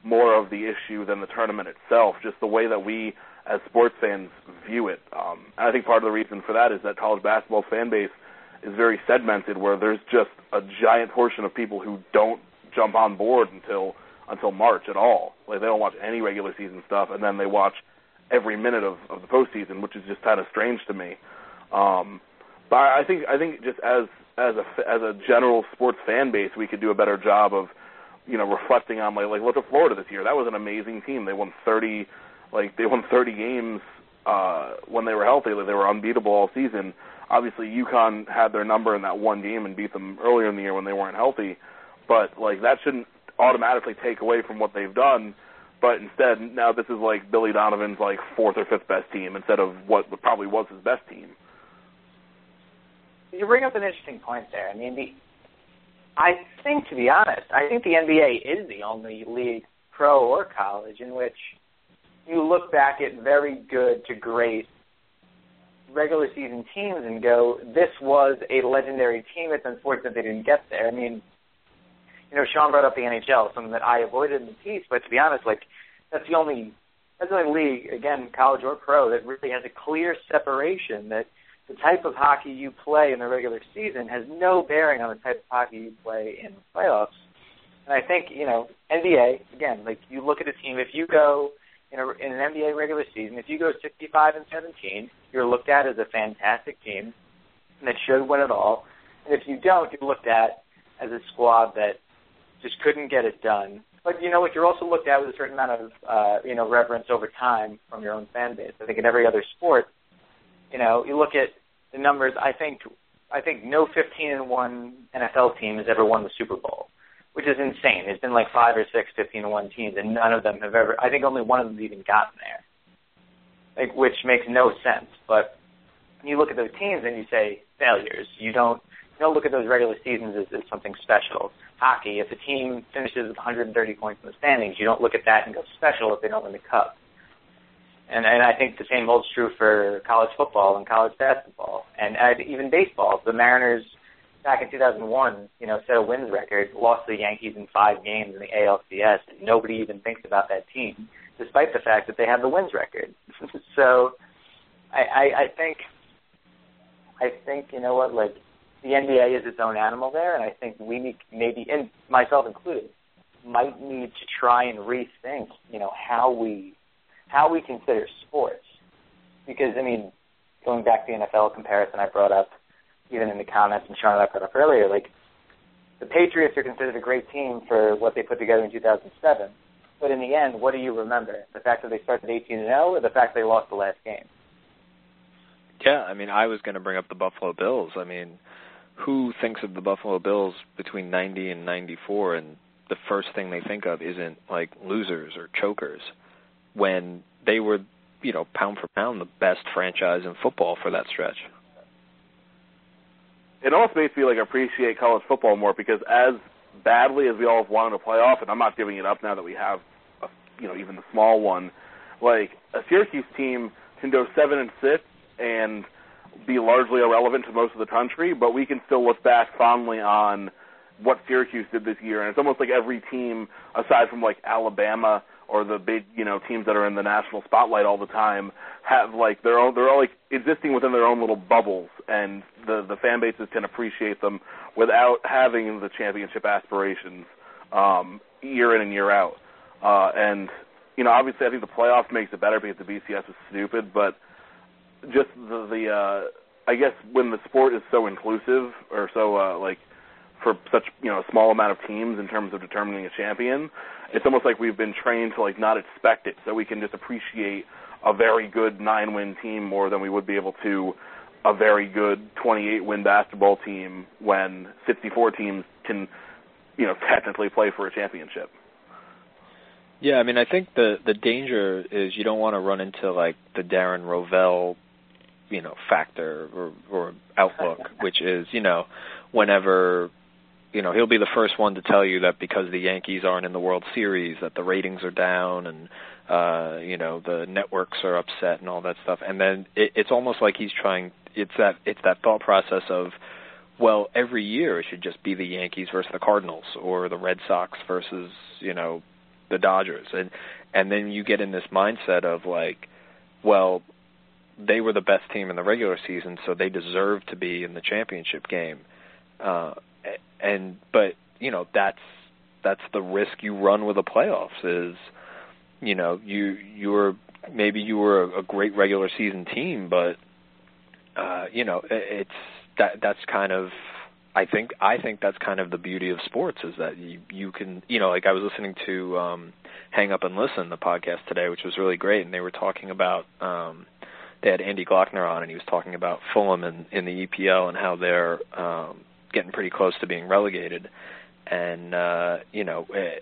more of the issue than the tournament itself. Just the way that we as sports fans view it. Um, and I think part of the reason for that is that college basketball fan base is very segmented, where there's just a giant portion of people who don't jump on board until until March at all. Like they don't watch any regular season stuff, and then they watch every minute of, of the postseason, which is just kind of strange to me. Um, but I think I think just as as a as a general sports fan base, we could do a better job of you know reflecting on like like look at Florida this year. That was an amazing team. They won thirty like they won thirty games uh, when they were healthy. Like, they were unbeatable all season. Obviously, UConn had their number in that one game and beat them earlier in the year when they weren't healthy. But like that shouldn't automatically take away from what they've done but instead now this is like Billy Donovan's like fourth or fifth best team instead of what probably was his best team. You bring up an interesting point there. I mean, the, I think to be honest, I think the NBA is the only league, pro or college, in which you look back at very good to great regular season teams and go, this was a legendary team. It's unfortunate they didn't get there. I mean, you know, Sean brought up the NHL, something that I avoided in the piece, but to be honest, like that's the only that's the only league, again, college or pro, that really has a clear separation that the type of hockey you play in the regular season has no bearing on the type of hockey you play in the playoffs. And I think, you know, NBA, again, like you look at a team, if you go in, a, in an NBA regular season, if you go 65 and 17, you're looked at as a fantastic team that should win it all. And if you don't, you're looked at as a squad that just couldn't get it done. But you know what? You're also looked at with a certain amount of uh, you know reverence over time from your own fan base. I think in every other sport, you know, you look at the numbers. I think I think no 15 and one NFL team has ever won the Super Bowl, which is insane. There's been like five or six 15 and one teams, and none of them have ever. I think only one of them even gotten there, like which makes no sense. But you look at those teams and you say failures. You don't you don't look at those regular seasons as, as something special. Hockey, if a team finishes with 130 points in the standings, you don't look at that and go special if they don't win the cup. And and I think the same holds true for college football and college basketball and uh, even baseball. The Mariners back in 2001, you know, set a wins record, lost the Yankees in five games in the ALCS. And nobody even thinks about that team, despite the fact that they have the wins record. so, I, I I think I think you know what, like the NBA is its own animal there, and I think we need maybe, and myself included, might need to try and rethink, you know, how we how we consider sports. Because I mean, going back to the NFL comparison I brought up, even in the comments and Sean I brought up earlier, like the Patriots are considered a great team for what they put together in 2007. But in the end, what do you remember? The fact that they started 18 and 0, or the fact they lost the last game? Yeah, I mean, I was going to bring up the Buffalo Bills. I mean, who thinks of the Buffalo Bills between 90 and 94 and the first thing they think of isn't like losers or chokers when they were, you know, pound for pound the best franchise in football for that stretch. It also makes me like appreciate college football more because as badly as we all have wanted to play off, and I'm not giving it up now that we have, a, you know, even the small one. Like a Syracuse team can go seven and six and be largely irrelevant to most of the country, but we can still look back fondly on what Syracuse did this year. And it's almost like every team, aside from like Alabama or the big, you know, teams that are in the national spotlight all the time, have like their own. They're all like existing within their own little bubbles, and the the fan bases can appreciate them without having the championship aspirations um, year in and year out. Uh, and you know, obviously, I think the playoffs makes it better because the BCS is stupid, but just the the uh I guess when the sport is so inclusive or so uh like for such you know a small amount of teams in terms of determining a champion, it's almost like we've been trained to like not expect it, so we can just appreciate a very good nine win team more than we would be able to a very good 28 win basketball team when 64 teams can you know technically play for a championship. Yeah, I mean, I think the the danger is you don't want to run into like the Darren Rovell you know factor or, or outlook, which is you know whenever you know he'll be the first one to tell you that because the Yankees aren't in the World Series that the ratings are down and uh you know the networks are upset and all that stuff. And then it, it's almost like he's trying it's that it's that thought process of well every year it should just be the Yankees versus the Cardinals or the Red Sox versus you know the Dodgers. And and then you get in this mindset of like well they were the best team in the regular season, so they deserve to be in the championship game. Uh, and but you know that's that's the risk you run with the playoffs is you know you you're maybe you were a, a great regular season team, but uh, you know it's that that's kind of I think I think that's kind of the beauty of sports is that you you can you know like I was listening to um Hang Up and Listen the podcast today which was really great and they were talking about um they had Andy Glockner on, and he was talking about Fulham in, in the EPL and how they're um, getting pretty close to being relegated, and uh, you know, eh,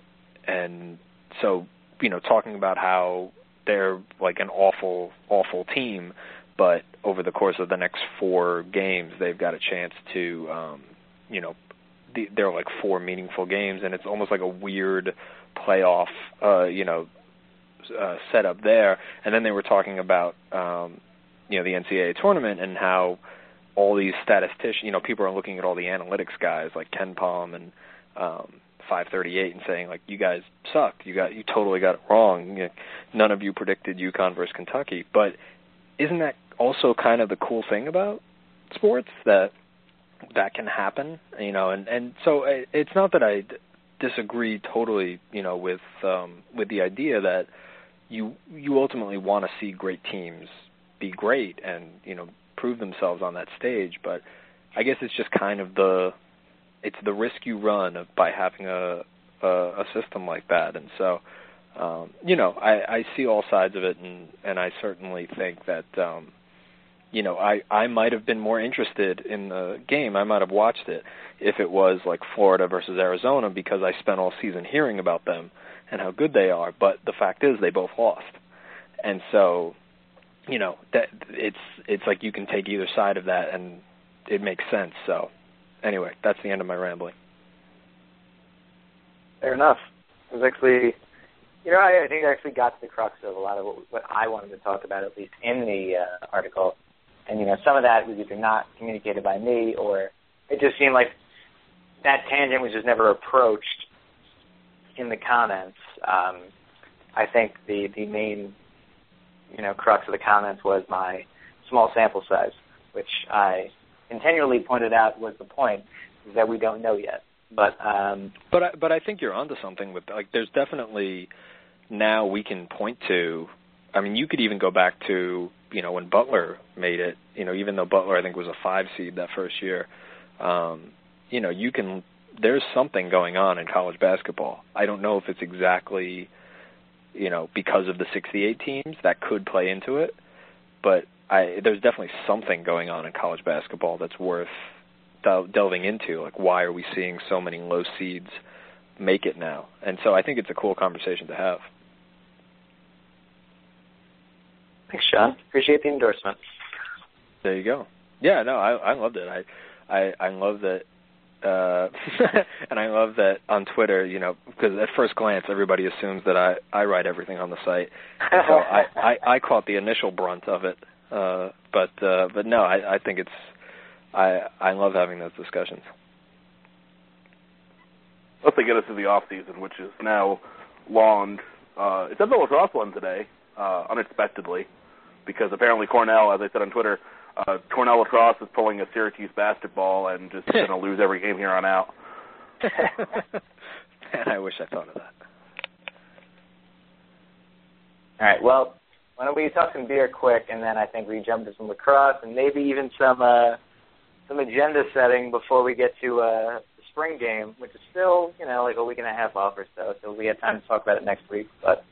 and so you know, talking about how they're like an awful, awful team, but over the course of the next four games, they've got a chance to, um, you know, the, they're like four meaningful games, and it's almost like a weird playoff, uh, you know, uh, setup there. And then they were talking about um, you know the NCAA tournament and how all these statisticians, you know, people are looking at all the analytics guys like KenPom and um, 538 and saying like, you guys suck. You got you totally got it wrong. You know, none of you predicted UConn versus Kentucky. But isn't that also kind of the cool thing about sports that that can happen? You know, and and so it's not that I disagree totally, you know, with um, with the idea that you you ultimately want to see great teams be great and you know prove themselves on that stage. But I guess it's just kind of the it's the risk you run of, by having a a, a system like that, and so um, you know I, I see all sides of it, and and I certainly think that um, you know I I might have been more interested in the game. I might have watched it if it was like Florida versus Arizona because I spent all season hearing about them and how good they are. But the fact is, they both lost, and so you know that it's it's like you can take either side of that and it makes sense. So anyway, that's the end of my rambling. Fair enough. It was actually, you know, I, I think I actually got to the crux of a lot of what, what I wanted to talk about, at least in the uh, article. And you know, some of that was either not communicated by me, or it just seemed like that tangent was just never approached in the comments. Um, I think the the main you know crux of the comments was my small sample size, which I continually pointed out was the point that we don't know yet. But um, but I, but I think you're onto something with like there's definitely now we can point to. I mean, you could even go back to you know when Butler made it. You know, even though Butler I think was a five seed that first year. Um, you know, you can. There's something going on in college basketball. I don't know if it's exactly you know, because of the 68 teams, that could play into it. But I, there's definitely something going on in college basketball that's worth del- delving into. Like, why are we seeing so many low seeds make it now? And so I think it's a cool conversation to have. Thanks, Sean. Appreciate the endorsement. There you go. Yeah, no, I I loved it. I I I love that uh, and I love that on Twitter, you know, because at first glance everybody assumes that I I write everything on the site, so I, I I caught the initial brunt of it. Uh, but uh, but no, I I think it's I I love having those discussions. Let's get us to the off season, which is now long. Uh, it's at the lacrosse one today, uh, unexpectedly, because apparently Cornell, as I said on Twitter, uh, Cornell lacrosse is pulling a Syracuse basketball and just going to lose every game here on out. Man, I wish I thought of that. All right. Well, why don't we talk some beer quick, and then I think we jump to some lacrosse and maybe even some uh, some agenda setting before we get to uh, the spring game, which is still you know like a week and a half off or so. So we have time to talk about it next week, but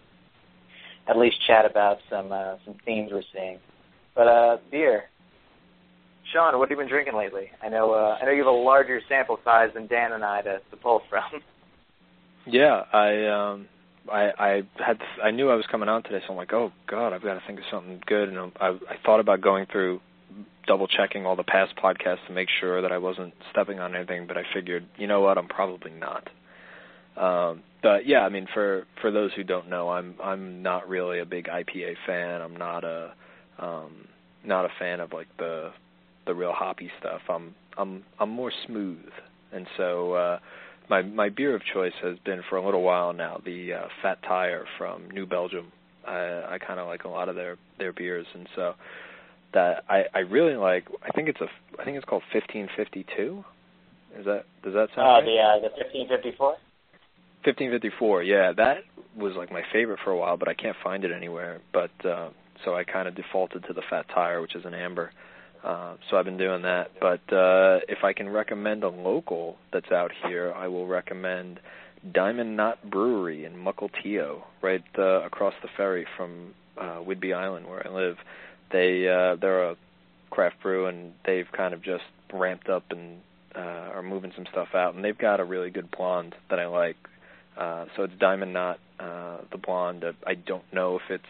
at least chat about some uh, some themes we're seeing. But uh, beer, Sean, what have you been drinking lately? I know uh, I know you have a larger sample size than Dan and I to, to pull from. Yeah, I um I I had I knew I was coming on today, so I'm like, oh god, I've got to think of something good, and I I thought about going through double checking all the past podcasts to make sure that I wasn't stepping on anything, but I figured, you know what, I'm probably not. Um, but yeah, I mean, for for those who don't know, I'm I'm not really a big IPA fan. I'm not a um, not a fan of like the the real hoppy stuff. I'm I'm I'm more smooth, and so uh, my my beer of choice has been for a little while now the uh, Fat Tire from New Belgium. I I kind of like a lot of their their beers, and so that I I really like. I think it's a I think it's called 1552. Is that does that sound? Uh, right? the uh, the 1554. 1554, yeah, that was like my favorite for a while, but I can't find it anywhere. But uh, so I kind of defaulted to the Fat Tire, which is an amber. Uh, so I've been doing that. But uh, if I can recommend a local that's out here, I will recommend Diamond Knot Brewery in Mukilteo, right uh, across the ferry from uh, Whidbey Island, where I live. They uh, they're a craft brew, and they've kind of just ramped up and uh, are moving some stuff out, and they've got a really good blonde that I like. Uh, so it's Diamond Knot, uh, the blonde. I don't know if it's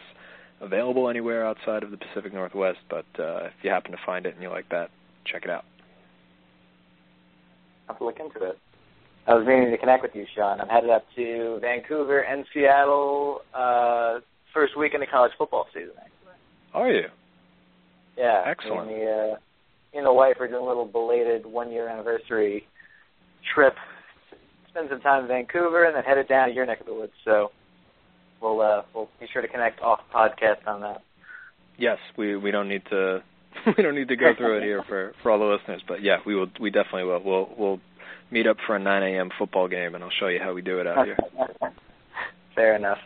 available anywhere outside of the Pacific Northwest, but uh, if you happen to find it and you like that, check it out. I'll have to look into it. I was meaning to connect with you, Sean. I'm headed up to Vancouver and Seattle uh, first week in the college football season. Actually. Are you? Yeah. Excellent. Me and the, uh, me and the wife are doing a little belated one-year anniversary trip. Spend some time in Vancouver and then headed down to your neck of the woods. So we'll uh, we'll be sure to connect off podcast on that. Yes, we we don't need to we don't need to go through it here for for all the listeners, but yeah, we will we definitely will. We'll we'll meet up for a 9 a.m. football game, and I'll show you how we do it out here. Fair enough.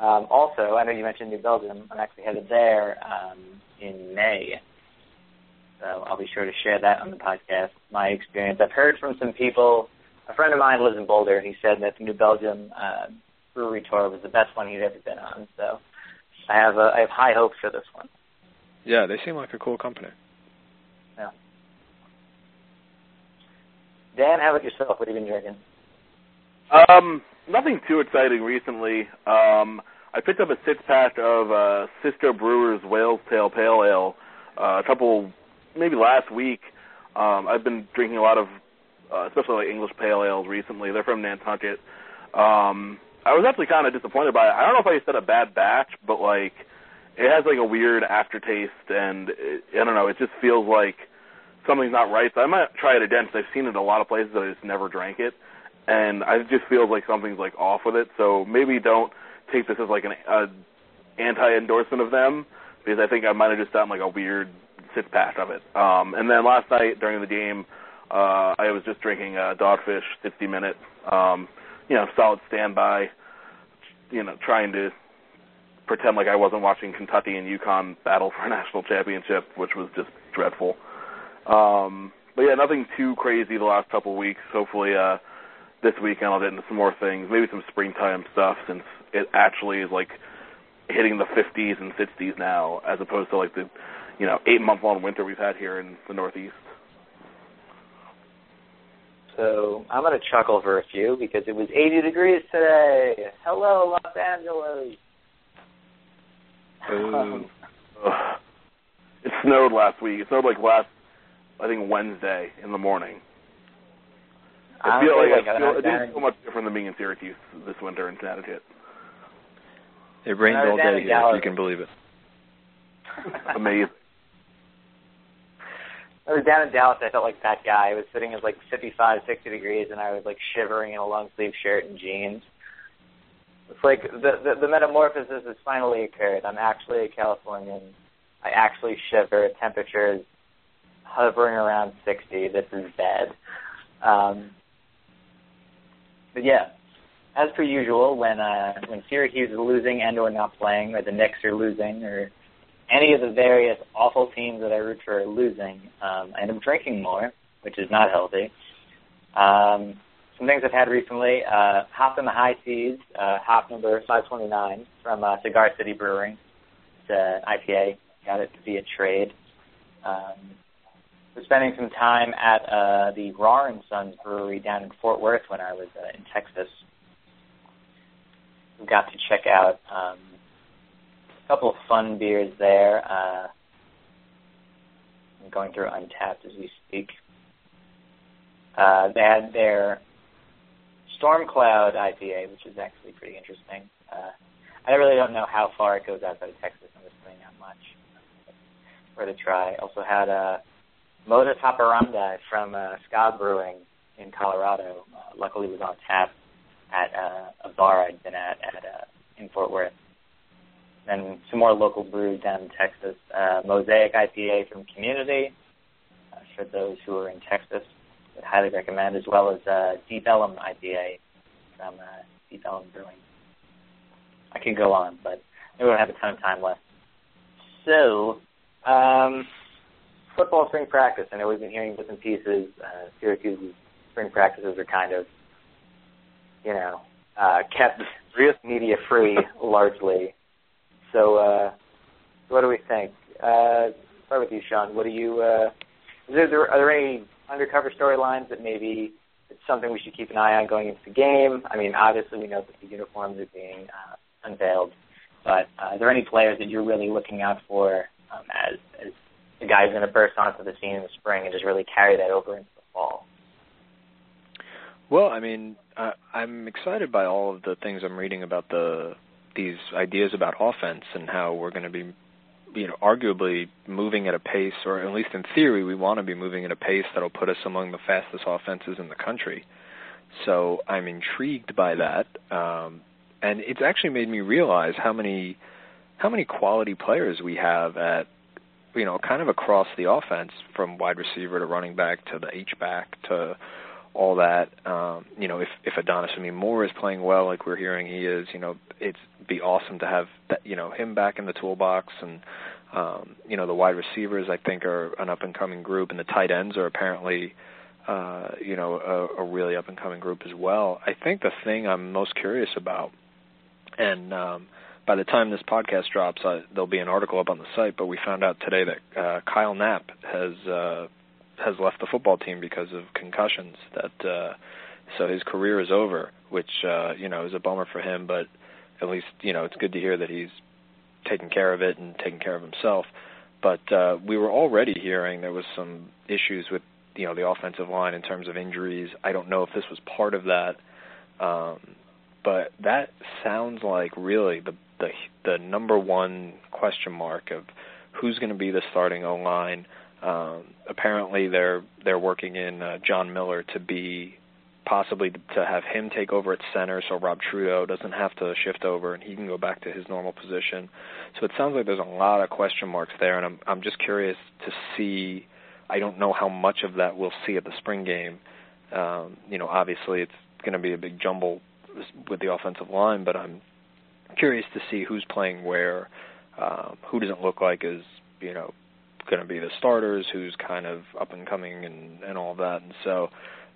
Um, also, I know you mentioned New Belgium. I'm actually headed there um, in May, so I'll be sure to share that on the podcast. My experience. I've heard from some people a friend of mine lives in Boulder, and he said that the New Belgium uh, brewery tour was the best one he'd ever been on. So I have uh, I have high hopes for this one. Yeah, they seem like a cool company. Yeah. Dan, how about yourself? What have you been drinking? Um, nothing too exciting recently. Um, I picked up a six pack of uh, Cisco Brewers Whale's Tail Pale Ale uh, a couple, maybe last week. Um, I've been drinking a lot of, uh, especially like English pale ales recently. They're from Nantucket. Um, I was actually kind of disappointed by it. I don't know if I said a bad batch, but like it has like a weird aftertaste, and it, I don't know. It just feels like something's not right. So I might try it again because I've seen it a lot of places that I just never drank it, and I just feels like something's like off with it. So maybe don't take this as like an uh, anti endorsement of them because I think I might have just done like a weird six pack of it. Um, and then last night during the game, uh, I was just drinking uh, Dogfish 60 minute, um, you know, solid standby, you know, trying to pretend like I wasn't watching Kentucky and UConn battle for a national championship, which was just dreadful. Um, but yeah, nothing too crazy the last couple weeks. Hopefully, uh, this weekend I'll get into some more things, maybe some springtime stuff, since it actually is like hitting the 50s and 60s now, as opposed to like the you know eight month long winter we've had here in the Northeast. So I'm going to chuckle for a few because it was 80 degrees today. Hello, Los Angeles. Um, it snowed last week. It snowed like last, I think Wednesday in the morning. I feel like, like I feel, it didn't feel much different than being in Syracuse this winter in Connecticut. It rained all day here, if you can believe it. Amazing. I was down in Dallas. I felt like that guy. I was sitting at like 55, 60 degrees, and I was like shivering in a long sleeve shirt and jeans. It's like the, the the metamorphosis has finally occurred. I'm actually a Californian. I actually shiver. Temperatures hovering around 60. This is bad. Um, but yeah, as per usual, when uh, when Syracuse is losing and or not playing, or the Knicks are losing, or any of the various awful teams that I root for are losing, um, I end up drinking more, which is not healthy. Um, some things I've had recently, uh, Hopped on the High Seas, uh, hop number 529 from uh, Cigar City Brewing. It's an IPA. Got it via trade. Um, was spending some time at uh, the Rahr and Sons Brewery down in Fort Worth when I was uh, in Texas. We got to check out um, couple of fun beers there. Uh, I'm going through Untappd as we speak. Uh, they had their Storm Cloud IPA, which is actually pretty interesting. Uh, I really don't know how far it goes outside of Texas. I'm just putting out much for the try. Also had a uh, Modus Hoperandi from uh, Ska Brewing in Colorado. Uh, luckily, was on tap at uh, a bar I'd been at at uh, in Fort Worth and some more local brews down in Texas. Uh, Mosaic IPA from Community uh, for those who are in Texas. I'd highly recommend, as well as uh, Deep Ellum IPA from uh, Deep Ellum Brewing. I can go on, but we don't have a ton of time left. So, um, football spring practice. I know we've been hearing bits and pieces. Uh, Syracuse's spring practices are kind of, you know, uh, kept real media free largely. So, uh, what do we think? Uh, start with you, Sean. What do you? Uh, is there, are there any undercover storylines that maybe it's something we should keep an eye on going into the game? I mean, obviously we know that the uniforms are being uh, unveiled, but uh, are there any players that you're really looking out for um, as, as the guys going to burst onto the scene in the spring and just really carry that over into the fall? Well, I mean, uh, I'm excited by all of the things I'm reading about the these ideas about offense and how we're going to be you know arguably moving at a pace or at least in theory we want to be moving at a pace that'll put us among the fastest offenses in the country. So i'm intrigued by that um and it's actually made me realize how many how many quality players we have at you know kind of across the offense from wide receiver to running back to the h back to all that. Um, you know, if if Adonis Ameen-Moore is playing well, like we're hearing he is, you know, it'd be awesome to have that, you know him back in the toolbox, and um, you know the wide receivers I think are an up and coming group, and the tight ends are apparently uh, you know, a, a really up and coming group as well. I think the thing I'm most curious about, and um, by the time this podcast drops, uh, there'll be an article up on the site. But we found out today that uh, Kyle Knapp has uh, has left the football team because of concussions. That uh, so his career is over, which uh, you know is a bummer for him. But at least you know it's good to hear that he's taking care of it and taking care of himself. But uh, we were already hearing there was some issues with you know the offensive line in terms of injuries. I don't know if this was part of that, um, but that sounds like really the the the number one question mark of who's going to be the starting O line. Um, apparently, they're they're working in uh, John Miller to be possibly to have him take over at center, so Rob Trudo doesn't have to shift over and he can go back to his normal position. So it sounds like there's a lot of question marks there, and I'm I'm just curious to see I don't know how much of that we'll see at the spring game. Um, you know, obviously it's going to be a big jumble with the offensive line, but I'm curious to see who's playing where, um, who doesn't look like is you know going to be the starters, who's kind of up and coming, and and all that. And so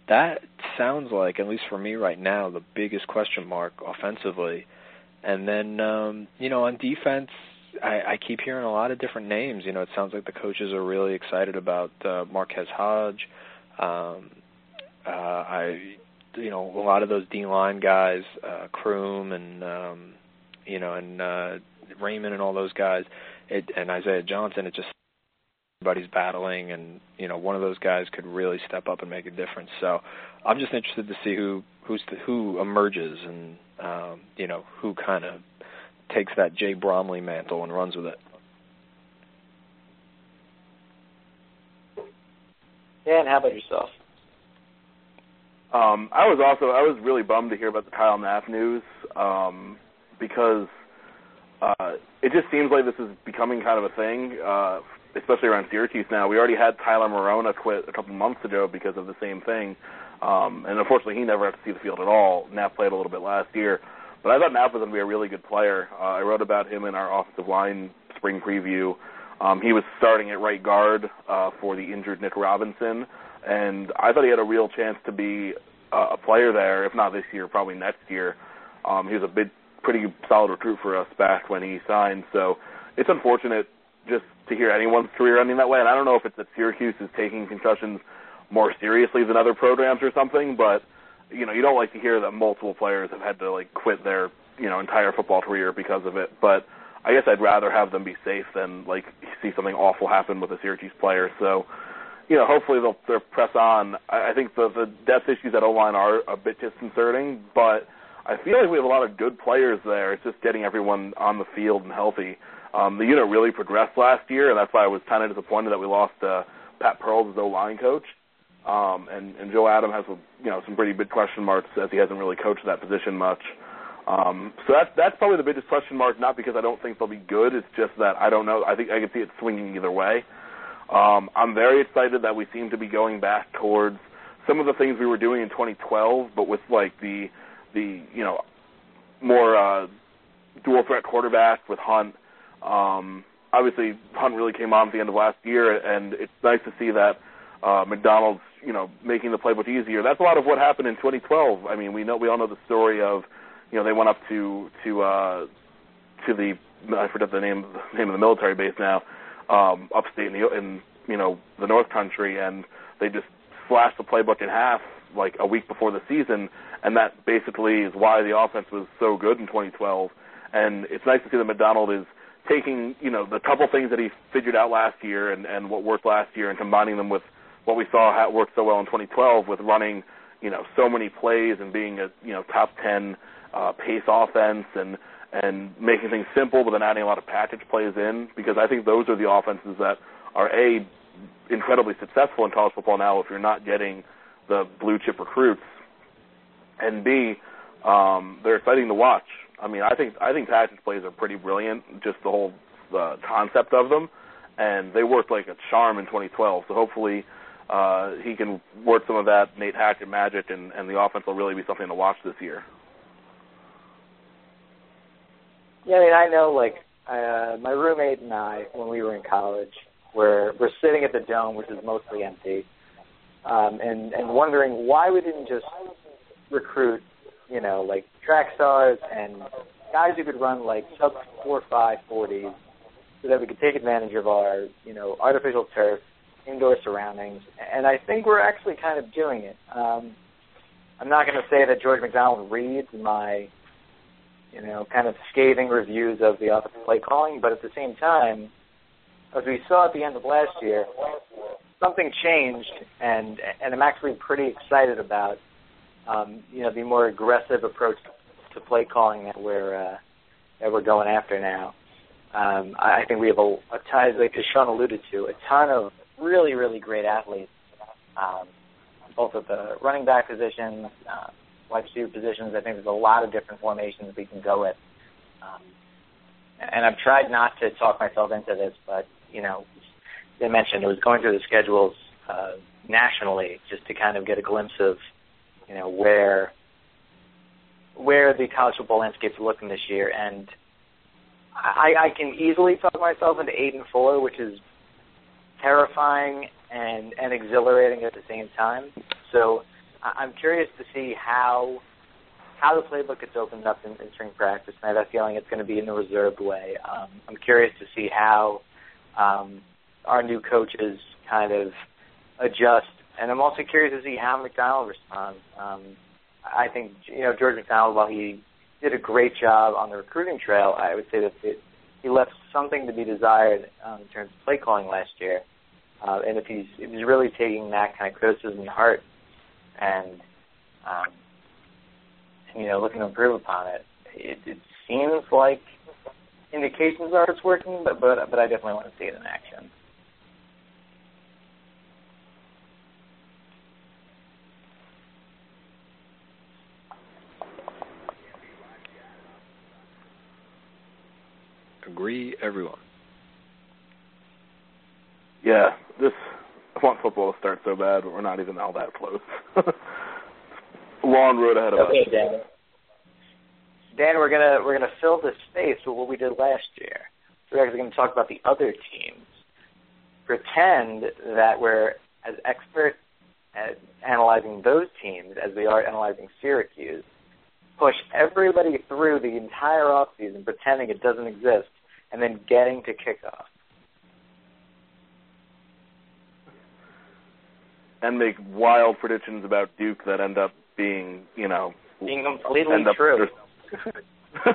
that sounds like, at least for me right now, the biggest question mark offensively. And then um, you know on defense, I, I keep hearing a lot of different names. You know, it sounds like the coaches are really excited about uh, Marqez Hodge. Um, uh, I, you know, a lot of those D line guys, uh, Crume and um, you know, and uh, Raymond and all those guys, it, and Isaiah Johnson. It just everybody's battling, and you know, one of those guys could really step up and make a difference. So, I'm just interested to see who who's the, who emerges and um, you know who kind of takes that Jay Bromley mantle and runs with it. Dan, how about yourself? Um, I was also I was really bummed to hear about the Kyle Knapp news um, because uh, it just seems like this is becoming kind of a thing, uh, especially around Syracuse now. We already had Tyler Morona quit a couple months ago because of the same thing, um, and unfortunately he never had to see the field at all. Knapp played a little bit last year. But I thought Knapp was going to be a really good player. Uh, I wrote about him in our offensive line spring preview. Um, he was starting at right guard uh, for the injured Nick Robinson, and I thought he had a real chance to be uh, a player there, if not this year, probably next year. Um, he was a big, pretty solid recruit for us back when he signed. So it's unfortunate just to hear anyone's career ending that way. And I don't know if it's that Syracuse is taking concussions more seriously than other programs or something, but you know, you don't like to hear that multiple players have had to like quit their, you know, entire football career because of it. But I guess I'd rather have them be safe than like see something awful happen with a Syracuse player. So, you know, hopefully they'll they'll press on. I, I think the the depth issues at O line are a bit disconcerting, but I feel like we have a lot of good players there. It's just getting everyone on the field and healthy. Um, the unit really progressed last year, and that's why I was kind of disappointed that we lost uh, Pat Perles as O line coach. Um, and, and Joe Adam has, you know, some pretty big question marks as he hasn't really coached that position much. Um, so that's that's probably the biggest question mark. Not because I don't think they'll be good. It's just that I don't know. I think I can see it swinging either way. Um, I'm very excited that we seem to be going back towards some of the things we were doing in 2012, but with like the the you know more uh, dual threat quarterback with Hunt. Um, obviously, Hunt really came on at the end of last year, and it's nice to see that uh, McDonald's you know, making the playbook easier. That's a lot of what happened in 2012. I mean, we know we all know the story of, you know, they went up to to uh, to the I forget the name name of the military base now, um, upstate in the in you know the North Country, and they just slashed the playbook in half like a week before the season, and that basically is why the offense was so good in 2012. And it's nice to see that McDonald is taking you know the couple things that he figured out last year and and what worked last year and combining them with what we saw how it worked so well in 2012 with running, you know, so many plays and being a you know top 10 uh, pace offense and and making things simple, but then adding a lot of package plays in because I think those are the offenses that are a incredibly successful in college football now. If you're not getting the blue chip recruits, and B, um, they're exciting to watch. I mean, I think I think package plays are pretty brilliant. Just the whole the concept of them, and they worked like a charm in 2012. So hopefully uh, he can work some of that Nate Hackett magic, and, and the offense will really be something to watch this year. Yeah, I mean, I know, like, uh, my roommate and I, when we were in college, were we're sitting at the dome, which is mostly empty, um, and and wondering why we didn't just recruit, you know, like track stars and guys who could run like sub four five forties, so that we could take advantage of our, you know, artificial turf, indoor surroundings, and I think we're actually kind of doing it. Um, I'm not going to say that George McDonald reads my, you know, kind of scathing reviews of the offensive play calling, but at the same time, as we saw at the end of last year, something changed, and and I'm actually pretty excited about, um, you know, the more aggressive approach to play calling that we're uh, that we're going after now. Um, I think we have a, a ton, like Sean alluded to, a ton of really really great athletes, um, both at the running back position, uh, wide receiver positions. I think there's a lot of different formations we can go with. Um, and I've tried not to talk myself into this, but you know, they mentioned it was going through the schedules uh, nationally just to kind of get a glimpse of, you know, where where the college football landscape is looking this year, and I, I can easily talk myself into eight and four, which is terrifying and and exhilarating at the same time. So I'm curious to see how how the playbook gets opened up in, in spring practice, and I have a feeling it's going to be in a reserved way. Um, I'm curious to see how um, our new coaches kind of adjust. And I'm also curious to see how McDonald responds. Um, I think you know George McDonald, while he did a great job on the recruiting trail, I would say that it, he left something to be desired um, in terms of play calling last year. Uh, and if he's if he's really taking that kind of criticism to heart and um, you know looking to improve upon it, it, it seems like indications are it's working, but but but I definitely want to see it in action. Agree, everyone. Yeah, this I want football to start so bad, but we're not even all that close. Long road ahead of okay, us. Dan. Dan, we're gonna we're gonna fill this space with what we did last year. We're actually going to talk about the other teams. Pretend that we're as expert at analyzing those teams as we are analyzing Syracuse. Push everybody through the entire offseason pretending it doesn't exist, and then getting to kickoff. And make wild predictions about Duke that end up being, you know, Being completely end up true.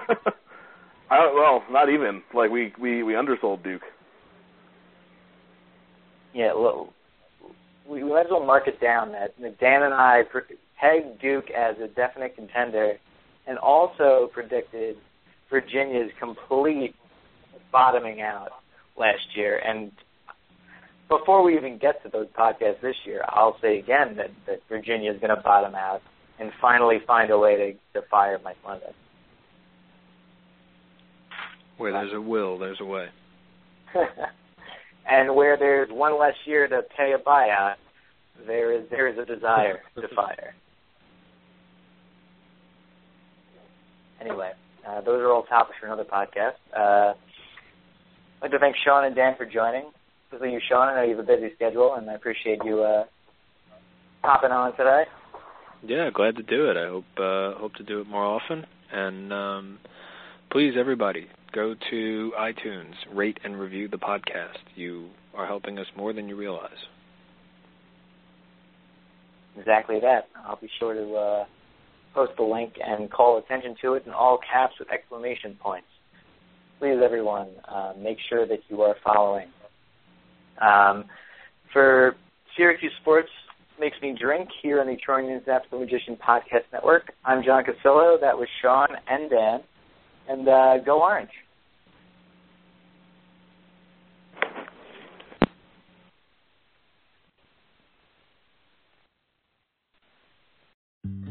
I, well, not even. Like we we we undersold Duke. Yeah, well, we might as well mark it down that Dan and I pegged Duke as a definite contender, and also predicted Virginia's complete bottoming out last year. And before we even get to those podcasts this year, I'll say again that, that Virginia is going to bottom out and finally find a way to, to fire Mike London. Where there's a will, there's a way. and where there's one less year to pay a buyout, there is there is a desire to fire. Anyway, uh, those are all topics for another podcast. Uh, I'd like to thank Sean and Dan for joining. Especially you, Sean. I know you have a busy schedule, and I appreciate you uh, popping on today. Yeah, glad to do it. I hope uh, hope to do it more often. And um, please, everybody, go to iTunes, rate and review the podcast. You are helping us more than you realize. Exactly that. I'll be sure to uh, post the link and call attention to it in all caps with exclamation points. Please, everyone, uh, make sure that you are following. Um, for Syracuse Sports Makes Me Drink here on the News After Magician Podcast Network, I'm John Cassillo. That was Sean and Dan. And uh, go Orange.